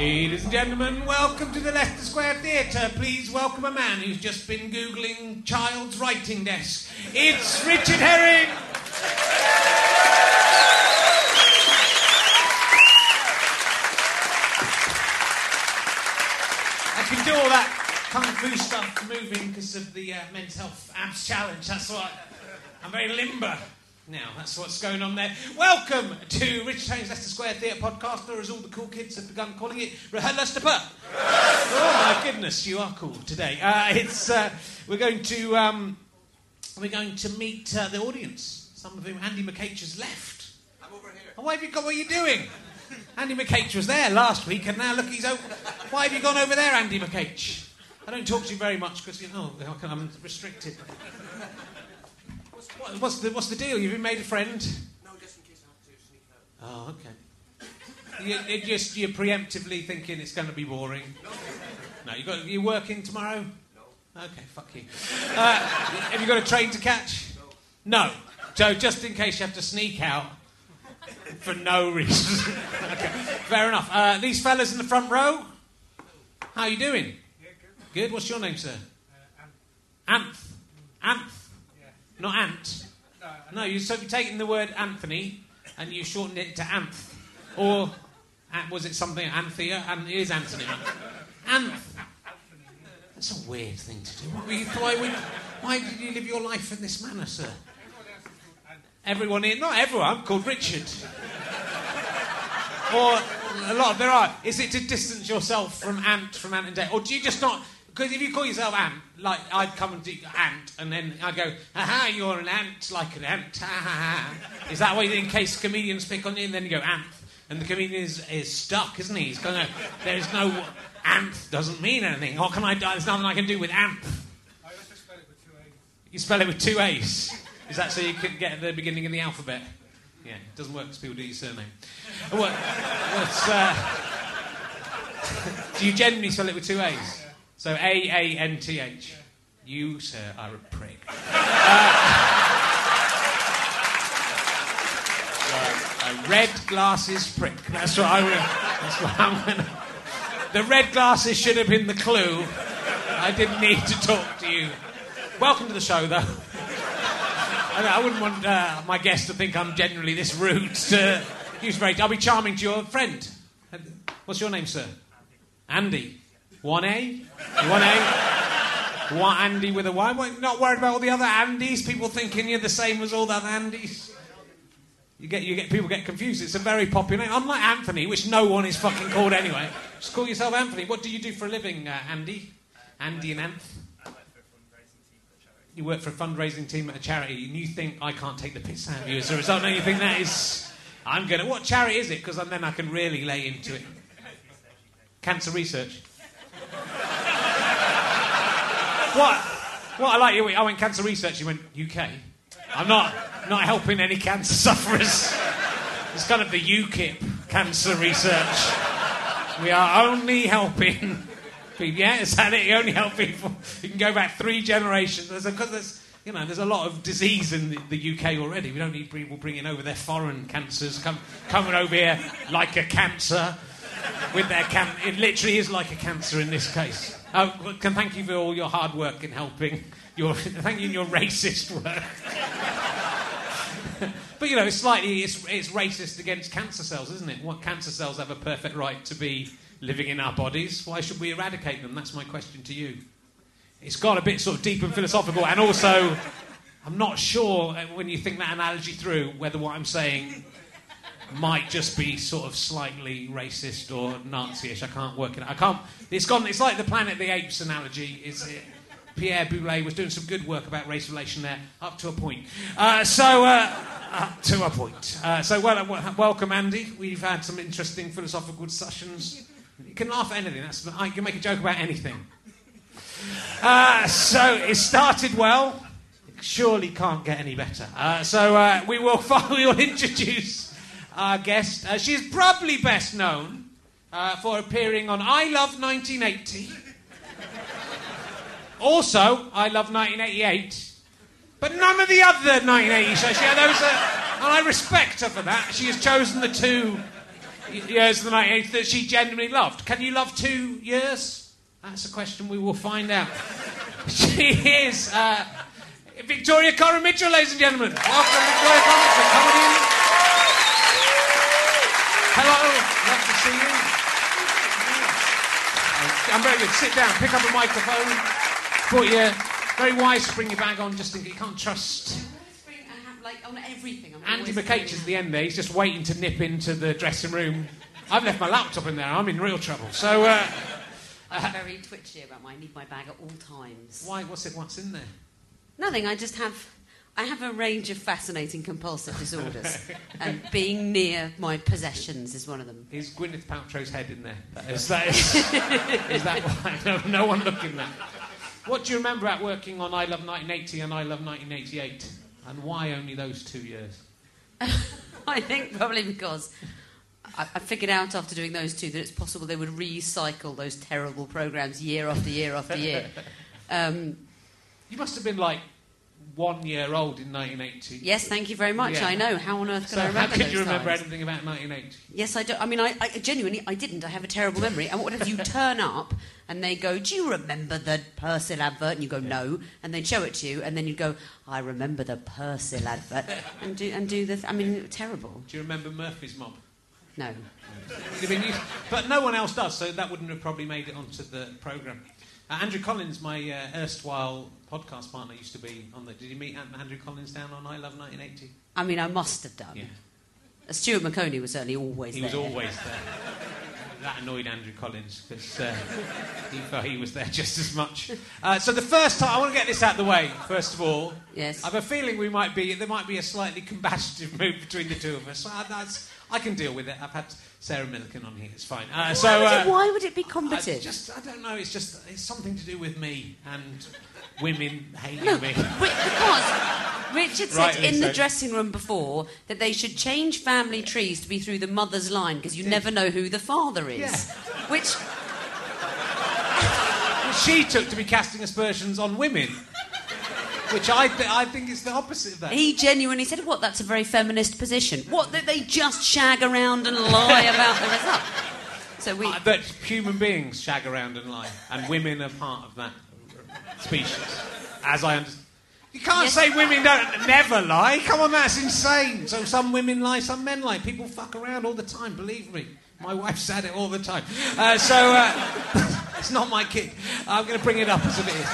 Ladies and gentlemen, welcome to the Leicester Square Theatre. Please welcome a man who's just been Googling child's writing desk. It's Richard Herring. I can do all that kung fu stuff moving because of the uh, men's health abs challenge. That's why I'm very limber now. That's what's going on there. Welcome to Richard Herring's Leicester Square Theatre podcast, or as all the cool kids have begun calling it, Leicester Pub. Oh my goodness, you are cool today. Uh, it's uh, we're going to um, we're going to meet uh, the audience. Some of whom Andy McCage has left. I'm over here. Oh, why have you got? What are you doing? Andy McCage was there last week, and now look, he's over. Why have you gone over there, Andy McCage? I don't talk to you very much because you know I'm restricted. What's, what- what's the what's the deal? You've made a friend. No, just in case I have to sneak out. Oh, okay. You, you just you're preemptively thinking it's going to be boring. No, you got you working tomorrow? No. Okay, fuck you. Uh, have you got a train to catch? No. No. So just in case you have to sneak out for no reason. okay, fair enough. Uh, these fellas in the front row. How you doing? good. What's your name, sir? Anth. Anth. Not Ant. No, you so you've taken the word Anthony and you shortened it to Anth. Or was it something Anthea? And it is Anthony. Anth. That's a weird thing to do. Why, would- why did you live your life in this manner, sir? Everyone here, not everyone, I'm called Richard. or a lot, there are. Is it to distance yourself from Ant, from Ant and Dale? Or do you just not. Because if you call yourself Ant, like I'd come and do Ant, and then I'd go, ha, you're an ant, like an ant, ha ha ha. Is that why, in case comedians pick on you, and then you go Ant? And the comedian is, is stuck, isn't he? He's going to. There's no. Ant doesn't mean anything. What can I do? There's nothing I can do with Ant. I also spell it with two A's. You spell it with two A's. Is that so you could get the beginning of the alphabet? Yeah, it doesn't work because people do your surname. What, what's, uh, do you generally spell it with two A's? So A A N T H. You, sir, are a prick. Uh, a red glasses prick. That's what I will. That's what I'm gonna. The red glasses should have been the clue. I didn't need to talk to you. Welcome to the show, though. I, I wouldn't want uh, my guests to think I'm generally this rude. To, uh, he was very. I'll be charming to your friend. What's your name, sir? Andy. One A. One A. One Andy with a Y. Why not worried about all the other Andys? People thinking you're the same as all the other Andys. You get, you get people get confused. It's a very popular name. Unlike Anthony, which no one is fucking called anyway. Just call yourself Anthony. What do you do for a living, uh, Andy? Andy and Anth. You work for a fundraising team at a charity, and you think I can't take the piss out of you as a result. And you think that is, I'm gonna. What charity is it? Because then I can really lay into it. Cancer research. What? What I like you. I went cancer research. You went UK. I'm not not helping any cancer sufferers. It's kind of the UKIP cancer research. We are only helping people. Yeah, is that it? You only help people. You can go back three generations. There's a, cause there's, you know, there's a lot of disease in the, the UK already. We don't need people bringing over their foreign cancers, come, coming over here like a cancer with their can. It literally is like a cancer in this case. Oh, can thank you for all your hard work in helping. Your, thank you in your racist work. but you know, it's slightly it's, it's racist against cancer cells, isn't it? What cancer cells have a perfect right to be living in our bodies? Why should we eradicate them? That's my question to you. It's got a bit sort of deep and philosophical, and also, I'm not sure uh, when you think that analogy through whether what I'm saying might just be sort of slightly racist or Nazi-ish. I can't work it out. I can't. It's gone. It's like the Planet of the Apes analogy. Is it? Pierre Boulle was doing some good work about race relation there, up to a point. Uh, so, uh, up to a point. Uh, so, well, uh, welcome, Andy. We've had some interesting philosophical discussions. You can laugh at anything. That's, I can make a joke about anything. Uh, so, it started well. It surely can't get any better. Uh, so, we will will introduce our guest. Uh, she is probably best known uh, for appearing on I Love 1980. Also, I Love 1988. But none of the other 1980 shows. Yeah, those are, and I respect her for that. She has chosen the two years of the 1980s that she genuinely loved. Can you love two years? That's a question we will find out. she is uh, Victoria Coren Mitchell, ladies and gentlemen. Welcome, Victoria Coren Mitchell. Hello, love to see you. I'm very good. Sit down, pick up a microphone. Thought you very wise to bring your bag on just in case you can't trust. And have like on everything. I'm Andy always is at the end there. He's just waiting to nip into the dressing room. I've left my laptop in there. I'm in real trouble. So, uh, I'm very twitchy about my. I need my bag at all times. why? What's it? What's in there? Nothing. I just have. I have a range of fascinating compulsive disorders, and being near my possessions is one of them. Is Gwyneth Paltrow's head in there? That is that, is, is that why? No, no one looking there. What do you remember about working on I Love 1980 and I Love 1988? And why only those two years? I think probably because I, I figured out after doing those two that it's possible they would recycle those terrible programs year after year after year. Um, You must have been like one year old in 1980. yes, thank you very much. Yeah. I know. How on earth can So I how remember could those you remember times? anything about 1980? Yes, I do. I mean, I, I genuinely, I didn't. I have a terrible memory. And what if you turn up and they go, "Do you remember the Persil advert?" And you go, "No," and they show it to you, and then you go, "I remember the Persil advert," and do and do the. Th- I mean, terrible. Do you remember Murphy's Mob? No. But no one else does, so that wouldn't have probably made it onto the programme. Uh, Andrew Collins, my uh, erstwhile podcast partner, used to be on the. Did you meet Andrew Collins down on I Love 1980? I mean, I must have done. Yeah. Uh, Stuart Maconie was certainly always He there. He was always there. That annoyed Andrew Collins because uh, he felt he was there just as much. Uh, so the first time, I want to get this out of the way. First of all, Yes. I have a feeling we might be there might be a slightly combative mood between the two of us. Uh, that's, I can deal with it. I've had Sarah Millican on here. It's fine. Uh, Why, so would uh, it, why would it be I combative? just I don't know. It's just it's something to do with me and women hating No, me. but because Richard said Rightly in the dressing room before that they should change family trees to be through the mother's line because you never know who the father is. Yeah. Which, she took to be casting aspersions on women. which I, th- I think is the opposite of that. He genuinely said, "What? That's a very feminist position. What? That they just shag around and lie about the result." So we. Uh, that human beings shag around and lie, and women are part of that species, as I understand. You can't Yes. say women don't never lie. Come on, that's insane. So some women lie, some men lie. People fuck around all the time. Believe me, my wife's had it all the time. Uh, so uh, it's not my kid. I'm going to bring it up as it is.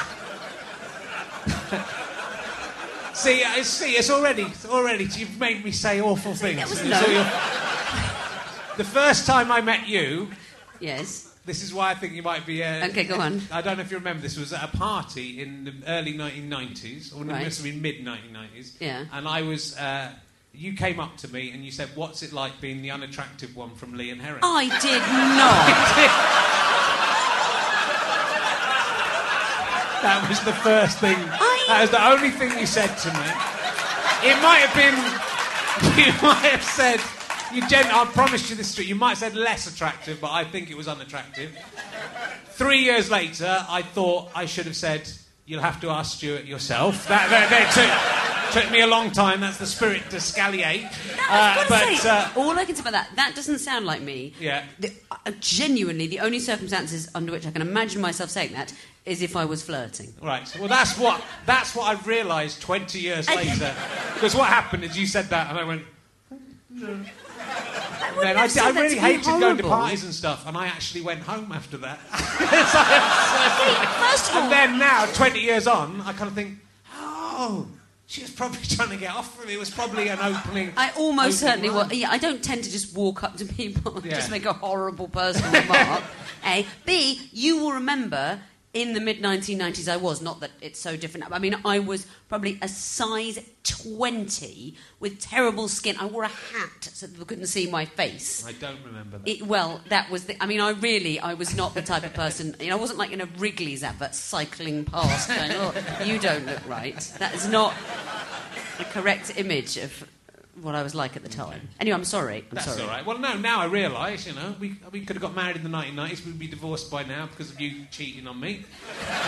see, I see. It's already, it's already. You've made me say awful things. That was no. your- The first time I met you, yes. This is why I think you might be. Uh, Okay, go on. I don't know if you remember. This was at a party in the early 1990s, or Right. it must have been mid 1990s. Yeah. And I was. Uh, you came up to me and you said, "What's it like being the unattractive one from Lee and Herring?" I did not. that was the first thing. I- That was the only thing you said to me. It might have been. You might have said. You gen- I promised you this street. You might have said less attractive, but I think it was unattractive. Three years later, I thought I should have said, "You'll have to ask Stuart yourself." That, that, that took, took me a long time. That's the esprit d'escalier. I've Uh, but say, uh, all I can say about that, that doesn't sound like me. Yeah. The, uh, genuinely, the only circumstances under which I can imagine myself saying that is if I was flirting. Right. Well, that's what that's what I've realised 20 years later. Because what happened is you said that, and I went. I Then wouldn't I, have said I that really hated going to horrible. parties and stuff, and I actually went home after that. First of all, and then now, 20 years on, I kind of think, oh, she was probably trying to get off from me. It was probably an opening. I almost opening certainly line. will. Yeah, I don't tend to just walk up to people and Yeah. just make a horrible personal remark. A. B. You will remember in the mid 1990s, I was not that it's so different. I mean, I was probably a size 20 with terrible skin. I wore a hat so that people couldn't see my face. I don't remember that. It, well, that was the. I mean, I really, I was not the type of person. You know, I wasn't like in a Wrigley's advert cycling past, going, "Oh, you don't look right." That is not a correct image of what I was like at the time. Anyway, I'm sorry. I'm That's sorry. all right. Well, no, now I realise, you know, we, we could have got married in the 1990s. We'd be divorced by now because of you cheating on me.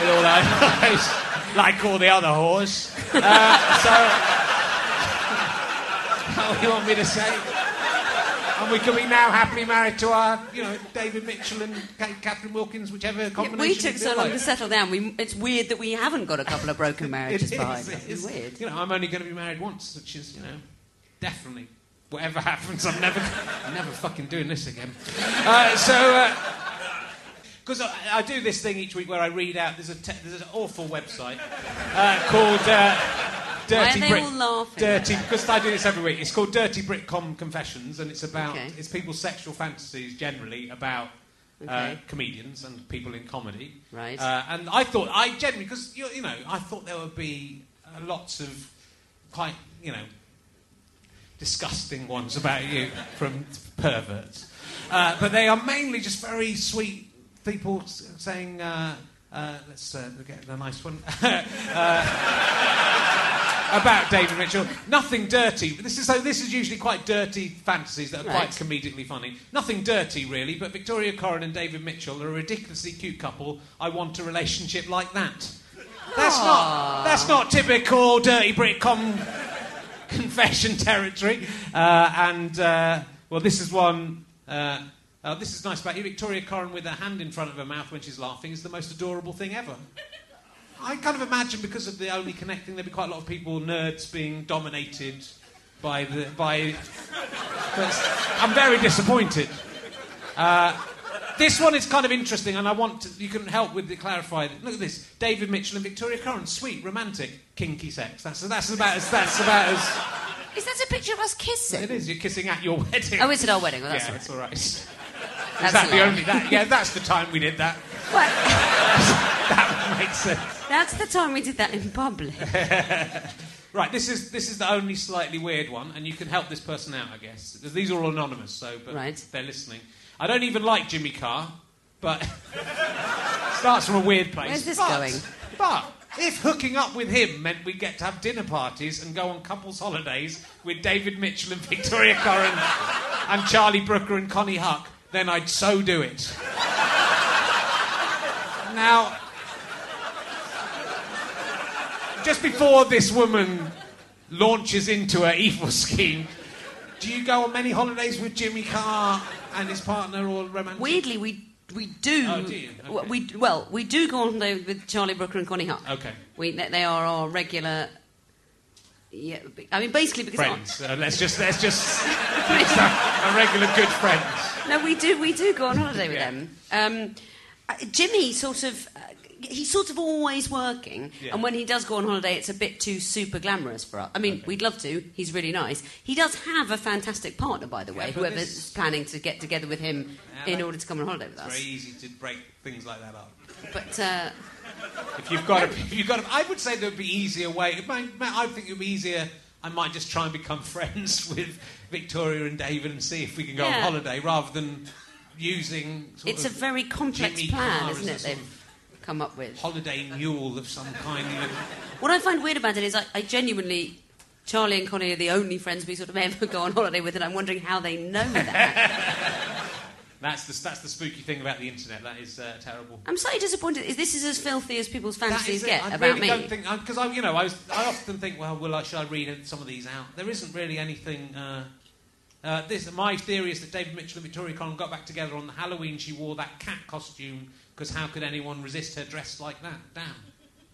With all that, like all the other whores. Uh, so, what do you want me to say? And we could be now happily married to our, you know, David Mitchell and Ca- Catherine Wilkins, whichever Yeah, combination. we took so long like. to settle down. We, it's weird that we haven't got a couple of broken marriages It is, us. it It's weird. You know, I'm only going to be married once, which is, you know, definitely. Whatever happens, I'm never, I'm never fucking doing this again. Uh, so, because I, I do this thing each week where I read out. There's a te- there's an awful website uh, called uh, Dirty are they Brit. all laughing? Dirty because I do this every week. It's called Dirty Britcom Confessions, and it's about Okay. it's people's sexual fantasies generally about. Uh, comedians and people in comedy, Right. Uh, and I thought I generally because you, you know I thought there would be uh, lots of quite you know disgusting ones about you from perverts, uh, but they are mainly just very sweet people saying. Uh, uh, let's uh, get a nice one. Uh, about David Mitchell. Nothing dirty. This is so. This is usually quite dirty fantasies that are Right. quite comedically funny. Nothing dirty, really. But Victoria Coren and David Mitchell are a ridiculously cute couple. I want a relationship like that. That's not. That's not typical dirty Britcom confession territory. Uh, and uh, well, this is one. Uh, uh, this is nice about you. Victoria Coren with her hand in front of her mouth when she's laughing is the most adorable thing ever. I kind of imagine because of the only connecting, there'd be quite a lot of people, nerds, being dominated by the by. I'm very disappointed. This one is kind of interesting, and I want to, you can help with the clarify. Look at this: David Mitchell and Victoria Coren, sweet, romantic, kinky sex. That's that's about as that's about as Is that a picture of us kissing? it is. You're kissing at your wedding. Oh, it's at our wedding. Well, that's yeah, all that's all right. Is That's that the only that? Yeah, that's the time we did that. Well, That makes sense. that's the time we did that in public. Right, this is this is the only slightly weird one, and you can help this person out, I guess. These are all anonymous, so but Right. they're listening. I don't even like Jimmy Carr, but starts from a weird place. Where's this But- going? But if hooking up with him meant we get to have dinner parties and go on couples holidays with David Mitchell and Victoria Coren and Charlie Brooker and Konnie Huq, then I'd so do it. now, just before this woman launches into her evil scheme, do you go on many holidays with Jimmy Carr and his partner or romantic? Weirdly, we we do. Oh, do you? Okay. We well, we do go on holiday with Charlie Brooker and Konnie Huq. Okay. We they they are our regular. Yeah, I mean basically because friends. Uh, let's just let's just a regular good friends. no, we do we do go on holiday with Yeah. them. Um, uh, Jimmy sort of. He's sort of always working, Yeah. and when he does go on holiday, it's a bit too super glamorous for us. I mean, we'd love to. He's really nice. He does have a fantastic partner, by the way. Yeah, whoever's this- planning to get together with him Yeah, in order to come on holiday with It's us. very easy to break things like that up. But uh, If you've got, a, if you've got, a, I would say there would be easier way. It might, might- I think it would be easier. I might just try and become friends with Victoria and David and see if we can go Yeah. on holiday rather than using. Sort it's a very complex Jimmy plan, Carr isn't as it? A sort They've come up with. holiday mule of some kind. What I find weird about it is I, I genuinely, Charlie and Connie are the only friends we sort of ever go on holiday with, and I'm wondering how they know that. That's the that's the spooky thing about the internet. That is uh, terrible. I'm slightly disappointed. Is this is as filthy as people's fantasies get I about really me? don't think because I, you know, I, was, I often think, well, will I should I read some of these out? There isn't really anything. Uh, uh, this my theory is that David Mitchell and Victoria Coren got back together on the Halloween. She wore that cat costume because how could anyone resist her dressed like that? Damn.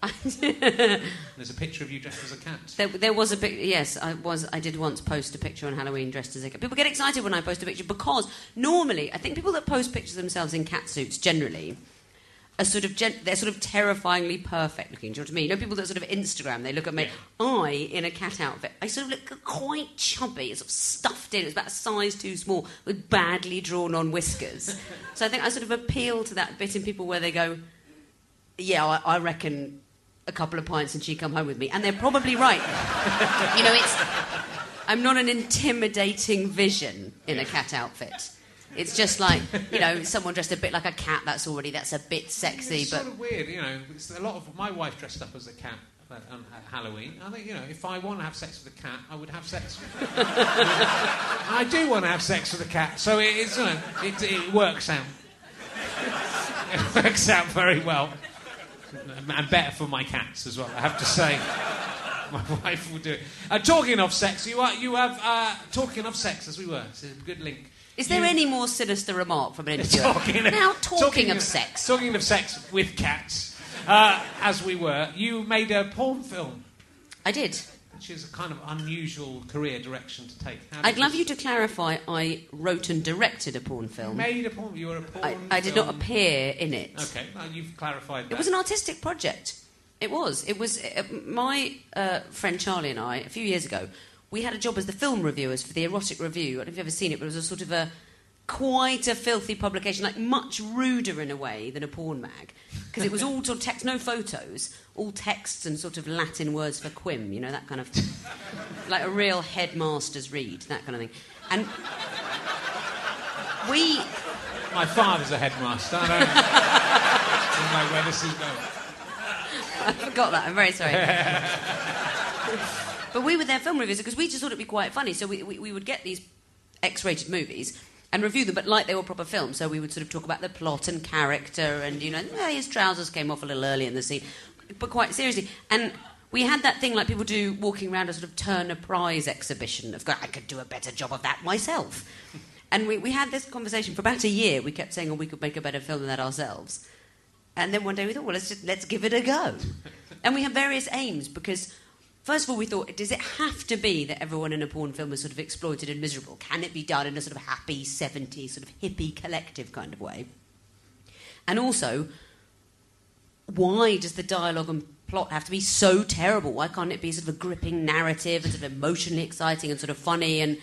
There's a picture of you dressed as a cat. There, there was a pic. Yes, I was. I did once post a picture on Halloween dressed as a cat. People get excited when I post a picture because normally, I think people that post pictures of themselves in cat suits generally are sort of gen- they're sort of terrifyingly perfect looking. Do you know what I mean? You know, people that sort of Instagram, they look at me. I in a cat outfit, I sort of look quite chubby, sort of stuffed in. It's about a size too small with badly drawn on whiskers. so I think I sort of appeal to that bit in people where they go, yeah, I, I reckon a couple of pints and she come home with me, and they're probably right. you know, it's I'm not an intimidating vision in a cat outfit. It's just like you know, someone dressed a bit like a cat. That's already that's a bit sexy, It's but sort of weird, you know. It's a lot of my wife dressed up as a cat on Halloween. I think you know, if I want to have sex with a cat, I would have sex. with I do want to have sex with a cat, so it is. You know, it, it works out. It works out very well, and better for my cats as well. I have to say. My wife will do it. Uh, talking of sex, you are you have uh, talking of sex as we were. It's a good link. Is there You- any more sinister remark from an interviewer? talking, now, talking, of, sex, Talking of sex with cats, uh, as we were, you made a porn film, I did. which is a kind of unusual career direction to take. I'd love you to clarify. I wrote and directed a porn You film. made a porn. You were a porn. I, I did not appear in it. Okay, well, you've clarified that. It was an artistic project. It was. It was. Uh, my uh, friend Charlie and I, a few years ago, we had a job as the film reviewers for the Erotic Review. I don't know if you've ever seen it, but it was a sort of a quite a filthy publication, like much ruder in a way than a porn mag, because it was all sort of text, no photos, all texts and sort of Latin words for quim, you know, that kind of like a real headmaster's read, that kind of thing. And we My father's a headmaster. I don't, know where this is going. I forgot that. I'm very sorry. but we were their film reviewers because we just thought it'd be quite funny. So we, we, we would get these X-rated movies and review them, but like they were proper films. So we would sort of talk about the plot and character, and you know, "Oh, his trousers came off a little early in the scene, but quite seriously. And we had that thing like people do walking around a sort of Turner Prize exhibition of, I could do a better job of that myself. And we, we had this conversation for about a year. We kept saying, oh, we could make a better film than that ourselves. And then one day we thought, well, let's just let's give it a go. and we had various aims because, first of all, we thought, does it have to be that everyone in a porn film is sort of exploited and miserable? Can it be done in a sort of happy 70s, sort of hippie collective kind of way? And also, why does the dialogue and plot have to be so terrible? Why can't it be sort of a gripping narrative and sort of emotionally exciting and sort of funny? And,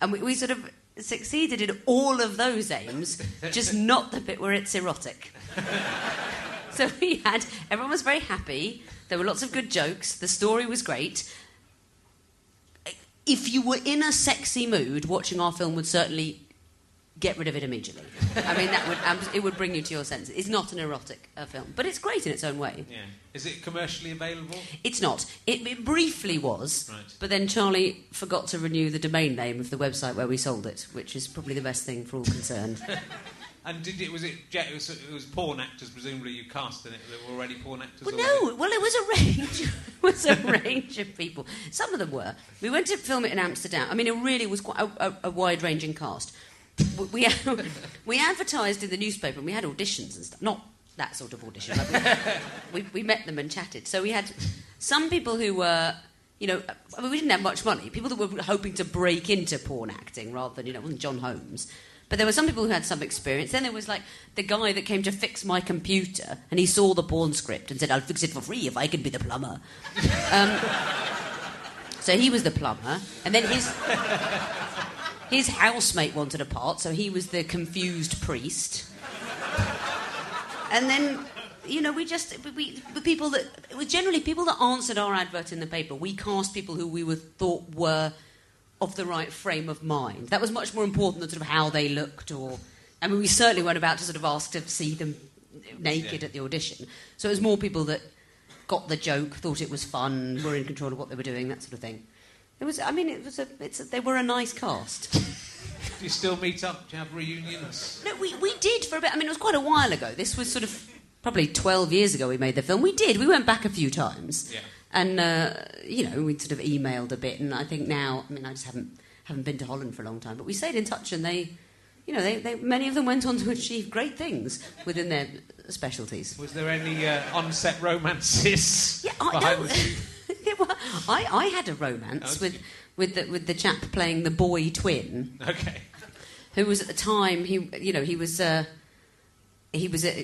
and we, we sort of succeeded in all of those aims, just not the bit where it's erotic. so we had, everyone was very happy. There were lots of good jokes. The story was great. If you were in a sexy mood, watching our film would certainly get rid of it immediately. I mean, that would um, it would bring you to your senses. It's not an erotic uh, film, but it's great in its own way. Yeah. Is it commercially available? It's not. It, it briefly was, Right. but then Charlie forgot to renew the domain name of the website where we sold it, which is probably the best thing for all concerned. And did it was it it was, it was porn actors presumably you cast in it that were already porn actors? Well, no. Well, it was a range. it was a range of people. Some of them were. We went to film it in Amsterdam. I mean, it really was quite a, a, a wide-ranging cast. We we, advertised in the newspaper, and we had auditions and stuff. Not that sort of audition. Like we, we, we met them and chatted. So we had some people who were. You know, I mean, we didn't have much money. People that were hoping to break into porn acting rather than, you know, it wasn't John Holmes. But there were some people who had some experience. Then there was like the guy that came to fix my computer, and he saw the porn script and said, "I'll fix it for free if I can be the plumber." Um, so he was the plumber, and then his his housemate wanted a part, so he was the confused priest. And then, you know, we just we, we people that it was generally people that answered our advert in the paper. We cast people who we were thought were of the right frame of mind. That was much more important than sort of how they looked or. I mean, we certainly weren't about to sort of ask to see them naked at the audition. So it was more people that got the joke, thought it was fun, were in control of what they were doing, that sort of thing. It was. I mean, it was a. It's a, they were a nice cast. Do you still meet up? Do you have reunions? No, we, we did for a bit. I mean, it was quite a while ago. This was sort of probably 12 years ago we made the film. We did. We went back a few times. Yeah. And, uh, you know, we sort of emailed a bit. And I think now, I mean, I just haven't, haven't been to Holland for a long time. But we stayed in touch and they, you know, they, they, many of them went on to achieve great things within their specialties. Was there any uh, on-set romances? Yeah, I behind know. the scenes? Yeah, well, I, I had a romance with, with, the, with the chap playing the boy twin. Okay. who was at the time he you know he was uh, he was uh,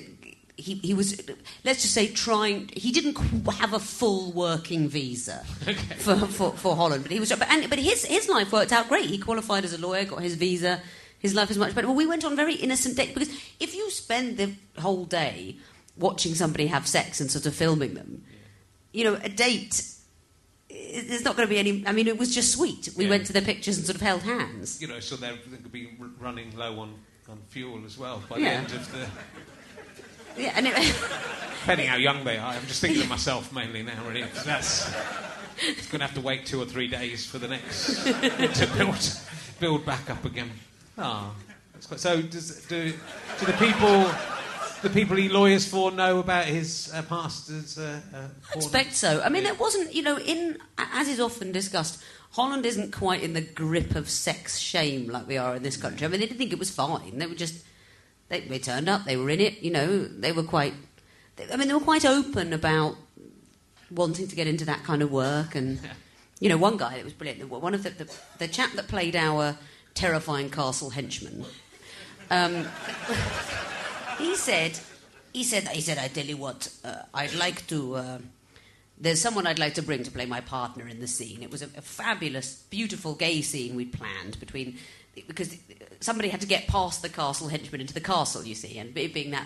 he, he was let's just say trying he didn't have a full working visa for, for, for Holland but he was but, and, but his his life worked out great he qualified as a lawyer got his visa his life is much better well, we went on very innocent dates because if you spend the whole day watching somebody have sex and sort of filming them you know a date there's not going to be any I mean it was just sweet we Yeah. went to the pictures and sort of held hands You know, so they're going to be running low on, on fuel as well by Yeah. the end of the. Yeah and it, Depending how young they are, I'm just thinking of myself mainly now. Really, that's it's going to have to wait two or three days for the next to build build back up again. Ah, so does do do the people the people he lawyers for know about his uh, past as uh, uh, I expect so. I mean, it wasn't, you know, in as is often discussed, Holland isn't quite in the grip of sex shame like we are in this country. I mean, they didn't think it was fine. They were just, they, they turned up, they were in it, you know, they were quite, they, I mean, they were quite open about wanting to get into that kind of work. And, you know, one guy that was brilliant, one of the, the, the chap that played our terrifying castle henchman, um, he said, he said, he said, I tell you what, uh, I'd like to. Uh, there's someone I'd like to bring to play my partner in the scene. It was a, a fabulous, beautiful gay scene we'd planned between because somebody had to get past the castle henchman into the castle, you see, and being that.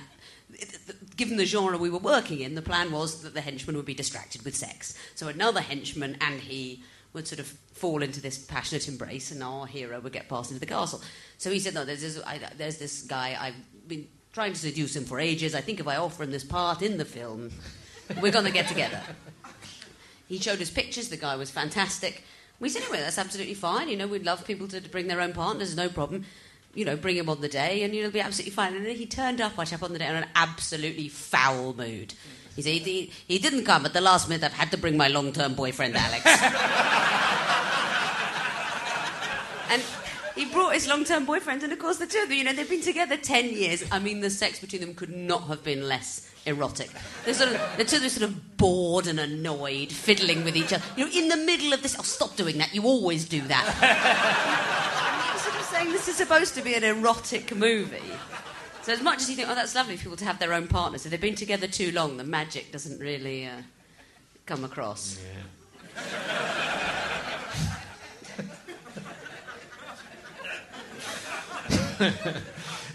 Given the genre we were working in, the plan was that the henchman would be distracted with sex. So another henchman and he would sort of fall into this passionate embrace, and our hero would get passed into the castle. So he said, "No, there's this, I, there's this guy. I've been trying to seduce him for ages. I think if I offer him this part in the film, we're going to get together." He showed us pictures. The guy was fantastic. We said, "Anyway, that's absolutely fine. You know, we'd love people to bring their own partners. No problem. You know, bring him on the day, and you know, it'll be absolutely fine." And then he turned up, our chap, on the day in an absolutely foul mood. He said, he, he didn't come at the last minute. I've had to bring my long-term boyfriend, Alex. And he brought his long-term boyfriend, and of course, the two of them, you know, they've been together ten years. I mean, the sex between them could not have been less erotic. They're sort of, the two of sort of bored and annoyed, fiddling with each other. You know, in the middle of this, oh, stop doing that. You always do that. You're sort of saying this is supposed to be an erotic movie. So as much as you think, oh, that's lovely for people to have their own partners, if they've been together too long, the magic doesn't really uh, come across.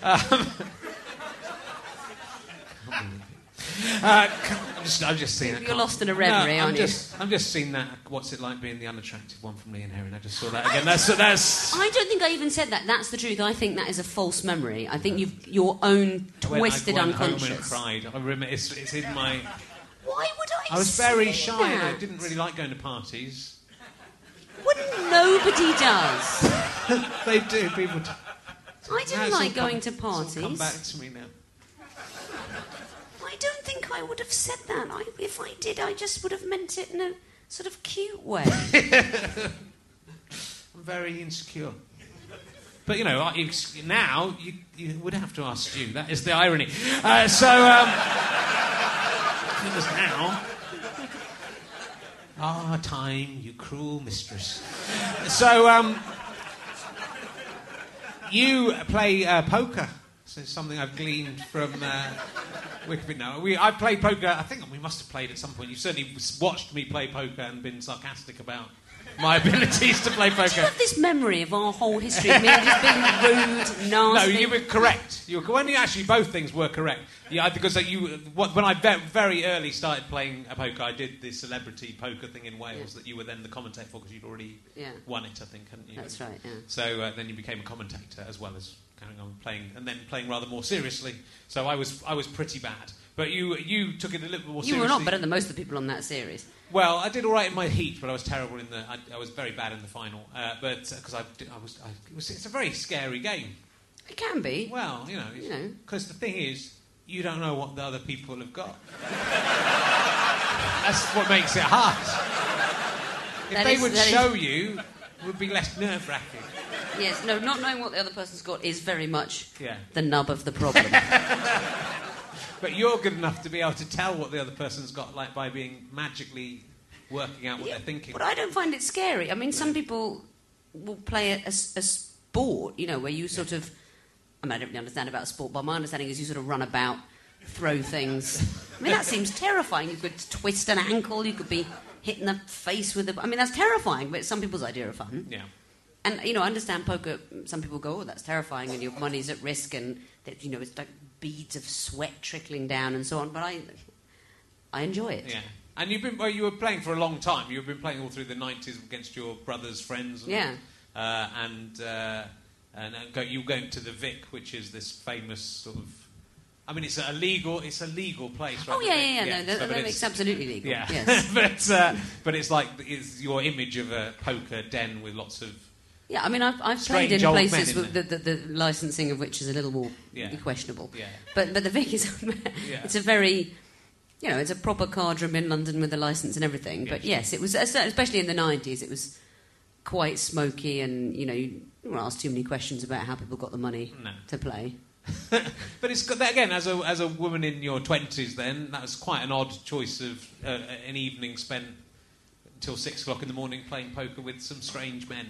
Uh, I'm just, I'm just seeing. You're lost in a reverie, no, I'm aren't you? just, I'm just seeing that. What's it like being the unattractive one from Lee and Herring? I just saw that again. That's that's. I don't think I even said that. That's the truth. I think that is a false memory. I think you've your own when twisted I went home and cried. I remember it's, it's in my. Why would I? I was very shy and I didn't really like going to parties. Well, nobody does. they do. People. Do. I didn't like going come- to parties. Come back to me now. I would have said that. I, if I did, I just would have meant it in a sort of cute way. I'm very insecure. But you know, now you, you would have to ask you. That is the irony. Uh, so, um, now, ah, time, you cruel mistress. So, um, you play uh, poker. So it's something I've gleaned from uh, Wikipedia. No, we, I played poker. I think we must have played at some point. You've certainly watched me play poker and been sarcastic about my abilities to play Do poker. you have this memory of our whole history of me just being rude, nasty? No, you were correct. You were, when you actually both things were correct. Yeah, because uh, you what, when I very early started playing poker, I did the celebrity poker thing in Wales that you were then the commentator for because you'd already Yeah. won it, I think, hadn't you? That's right, yeah. So uh, then you became a commentator as well as carrying on playing, and then playing rather more seriously. So I was I was pretty bad, but you you took it a little more You seriously. were not better than most of the people on that series. Well, I did all right in my heat, but I was terrible in the. I, I was very bad in the final. Uh, but because I, I was, I, it was, it's a very scary game. It can be. Well, you know, You know. because the thing is, you don't know what the other people have got. That's what makes it hard. If That they is- would that is- show you, it would be less nerve wracking. Yes, no, not knowing what the other person's got is very much Yeah. the nub of the problem. But you're good enough to be able to tell what the other person's got, like by being magically working out what Yeah, they're thinking. But I don't find it scary. I mean, some people will play a sport, you know, where you sort of. I mean, I don't really understand about sport, but my understanding is you sort of run about, throw things. I mean, that seems terrifying. You could twist an ankle, you could be hit in the face with a. I mean, that's terrifying, but it's some people's idea of fun. Yeah. And, you know, understand poker, some people go, oh, that's terrifying, and your money's at risk, and, that, you know, it's like beads of sweat trickling down and so on, but I, I enjoy it. Yeah. And you've been well, you were playing for a long time. You've been playing all through the nineties against your brother's friends. And, Yeah. Uh, and uh, and go, you going to the Vic, which is this famous sort of. I mean, it's a legal. It's a legal place. Right, Oh, yeah, yeah, yeah. No, that, so, but that it's- makes absolutely legal. Yeah, Yes. but uh, but it's like it's your image of a poker den with lots of Yeah, I mean, I've, I've played in old places men in with the, the, the licensing of which is a little more Yeah. questionable. Yeah. But but the Vic is it's a very you know it's a proper card room in London with a license and everything. But yes, it was especially in the nineties. It was quite smoky, and you know you don't ask too many questions about how people got the money No. to play. But it's got that again as a as a woman in your twenties. Then that was quite an odd choice of uh, an evening spent until six o'clock in the morning playing poker with some strange men.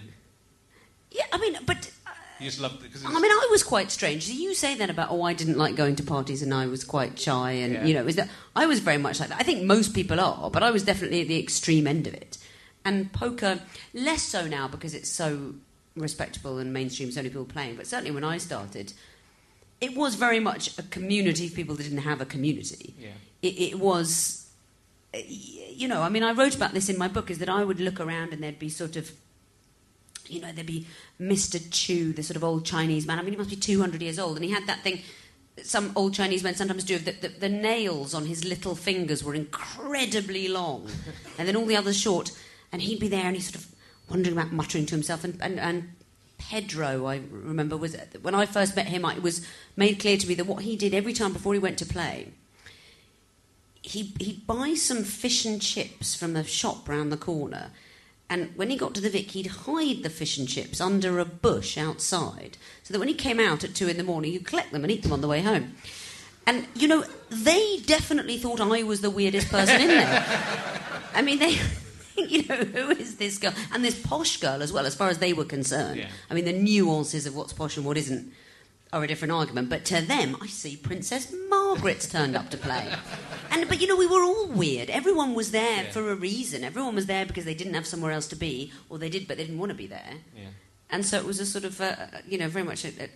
Yeah, I mean, but You just loved it because I mean, I was quite strange. You say that about, oh, I didn't like going to parties and I was quite shy, and Yeah. you know, is that I was very much like that. I think most people are, but I was definitely at the extreme end of it. And poker, less so now because it's so respectable and mainstream, so many people playing. But certainly when I started, it was very much a community of people that didn't have a community. Yeah. It, it was, you know, I mean, I wrote about this in my book, is that I would look around and there'd be sort of you know, there'd be Mr. Chu, the sort of old Chinese man. I mean, he must be 200 years old. And he had that thing some old Chinese men sometimes do, that the, the nails on his little fingers were incredibly long, and then all the others short. And he'd be there and he's sort of wandering about, muttering to himself. And, and, and Pedro, I remember, was when I first met him, it was made clear to me that what he did every time before he went to play, he, he'd buy some fish and chips from the shop round the corner. And when he got to the Vic, he'd hide the fish and chips under a bush outside so that when he came out at two in the morning, he'd collect them and eat them on the way home. And, you know, they definitely thought I was the weirdest person in there. I mean, they. You know, who is this girl? And this posh girl as well, as far as they were concerned. Yeah. I mean, the nuances of what's posh and what isn't are a different argument. But to them, I see Princess Margaret's turned up to play. And but you know, we were all weird. Everyone was there Yeah. for a reason. Everyone was there because they didn't have somewhere else to be, or they did, but they didn't want to be there. Yeah. And so it was a sort of, uh, you know, very much a, a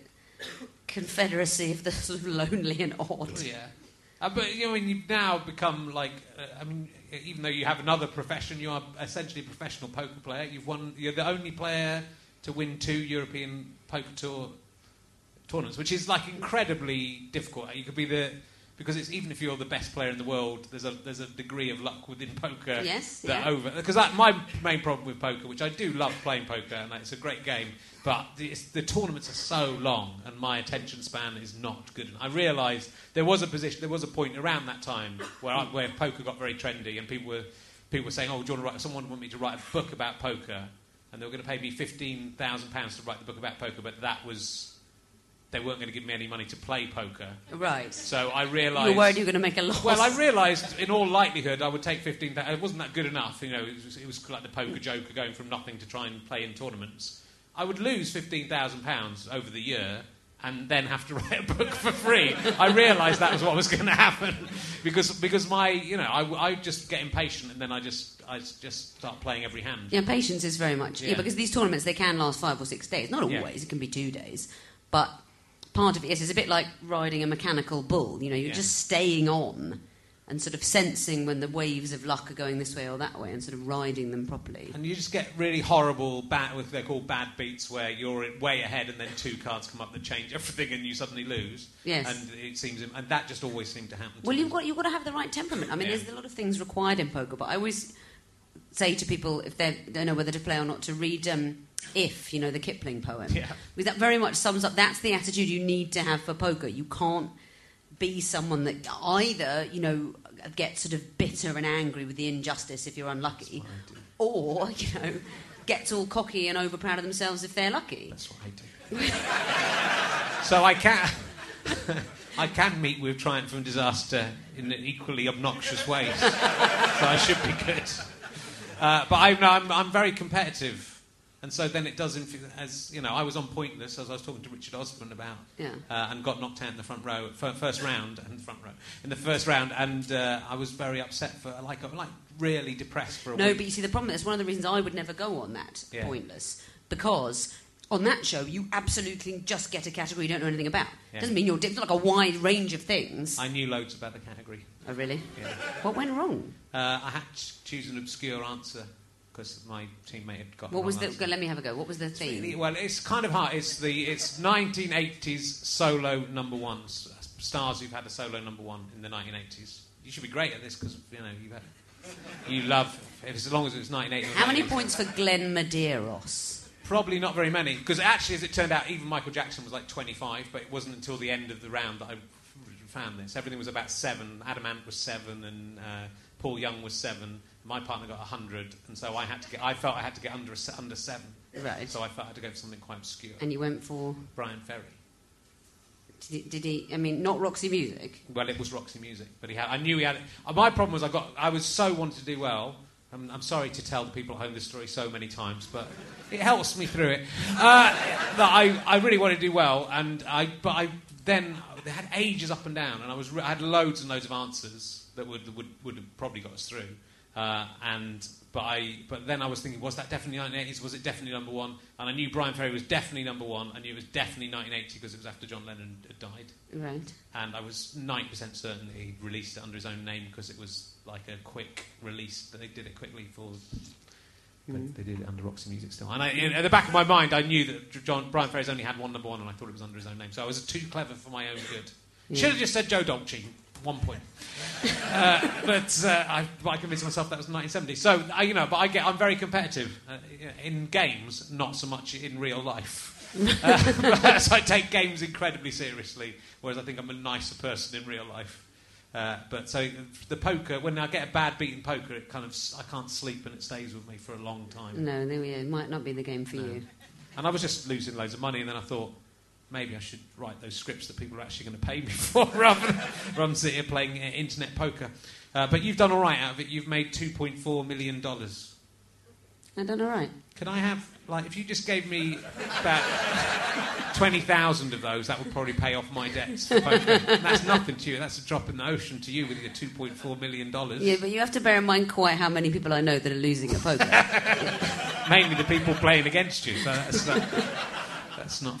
confederacy of the sort of lonely and odd. Yeah. Uh, but you know, when you've now become like, uh, I mean, even though you have another profession, you are essentially a professional poker player. You've won. You're the only player to win two European Poker Tour tournaments, which is like incredibly difficult. You could be the because it's even if you're the best player in the world, there's a there's a degree of luck within poker. Yes, that yeah. over because that my main problem with poker, which I do love playing poker, and it's a great game, but the, it's, the tournaments are so long, and my attention span is not good. And I realised there was a position, there was a point around that time where I, where poker got very trendy, and people were people were saying, "Oh, do you want to write?" Someone wanted me to write a book about poker, and they were going to pay me fifteen thousand pounds to write the book about poker, but that was they weren't going to give me any money to play poker. Right. So I realised. You were worried you going to make a loss. Well, I realised in all likelihood I would take 15. It wasn't that good enough. You know, it was, it was like the poker joker going from nothing to try and play in tournaments. I would lose 15,000 pounds over the year and then have to write a book for free. I realised that was what was going to happen because because my you know I, I just get impatient and then I just I just start playing every hand. Yeah, patience is very much. Yeah. Yeah. because these tournaments they can last five or six days. Not Yeah. always. It can be two days, but part of it is it's a bit like riding a mechanical bull. You know, you're Yeah. just staying on and sort of sensing when the waves of luck are going this way or that way, and sort of riding them properly. And you just get really horrible bad, they're called bad beats, where you're way ahead and then two cards come up that change everything, and you suddenly lose. Yes. And it seems, and that just always seemed to happen. Well, me. you've got you've got to have the right temperament. I mean, Yeah. there's a lot of things required in poker, but I always say to people if they don't know whether to play or not to read um, "If," you know, the Kipling poem. Yeah. Because that very much sums up. That's the attitude you need to have for poker. You can't be someone that either you know gets sort of bitter and angry with the injustice if you're unlucky, or you know gets all cocky and overproud of themselves if they're lucky. That's what I do. so I can, I can meet with triumph and disaster in an equally obnoxious ways. so I should be good. Uh, but I, no, I'm, I'm very competitive, and so then it does. Inf- as you know, I was on Pointless as I was talking to Richard Osman about, Yeah. uh, and got knocked out in the front row, fir- first round, and front row in the first round, and uh, I was very upset for like, like really depressed for a while. No, week. but you see, the problem is one of the reasons I would never go on that Yeah. pointless because on that show you absolutely just get a category you don't know anything about. Yeah. Doesn't mean you're it's not like a wide range of things. I knew loads about the category. oh, really? Yeah. What went wrong? Uh, I had to choose an obscure answer because my teammate had got. What was the? go, Let me have a go. What was the It's theme? really- well, it's kind of hard. It's the it's 1980s solo number ones stars who've had a solo number one in the 1980s. You should be great at this because you know you had, you love if it's as long as it was 1980. How many points for Glenn Medeiros? Probably not very many because actually, as it turned out, even Michael Jackson was like 25, but it wasn't until the end of the round that I found this. Everything was about seven. Adam Ant was seven, and uh, Paul Young was seven. My partner got 100, and so I had to get. I felt I had to get under under seven. Right. So I felt I had to go for something quite obscure. And you went for? Bryan Ferry. Did he, did he? I mean, not Roxy Music. Well, it was Roxy Music, but he had. I knew he had. Uh, my problem was I got. I was so wanted to do well. I'm, I'm sorry to tell the people at home this story so many times, but it helps me through it. Uh, that I, I really wanted to do well, and I. But I then they had ages up and down, and I was. I had loads and loads of answers that would would would have probably got us through. Uh, and but I but then I was thinking, was that definitely 1980s? Was it definitely number one? And I knew Bryan Ferry was definitely number one. I knew it was definitely 1980 because it was after John Lennon had died Right. and I was 90% certain that he released it under his own name because it was like a quick release. They did it quickly for. But they did it under Roxy Music still. And I, in, at the back of my mind, I knew that John Bryan Ferry's only had one number one, and I thought it was under his own name. So I was too clever for my own good. Should have just said Joe Dolce. One point. uh, but uh, I, I convinced myself that was 1970. So I, you know, but I get I'm very competitive uh, in games, not so much in real life. Uh, so I take games incredibly seriously, whereas I think I'm a nicer person in real life. Uh, but so the poker, when I get a bad beat in poker, it kind of I can't sleep and it stays with me for a long time. No, we, it might not be the game for you. And I was just losing loads of money, and then I thought maybe I should write those scripts that people are actually going to pay me for, rather than rather than sit here playing uh, internet poker. Uh, but you've done all right out of it. You've made two point four million dollars. I've done all right. Can I have like if you just gave me about twenty thousand of those, that would probably pay off my debts. For poker. That's nothing to you. That's a drop in the ocean to you with your two point four million dollars. Yeah, but you have to bear in mind quite how many people I know that are losing at poker. Mainly the people playing against you. So that's not. That's not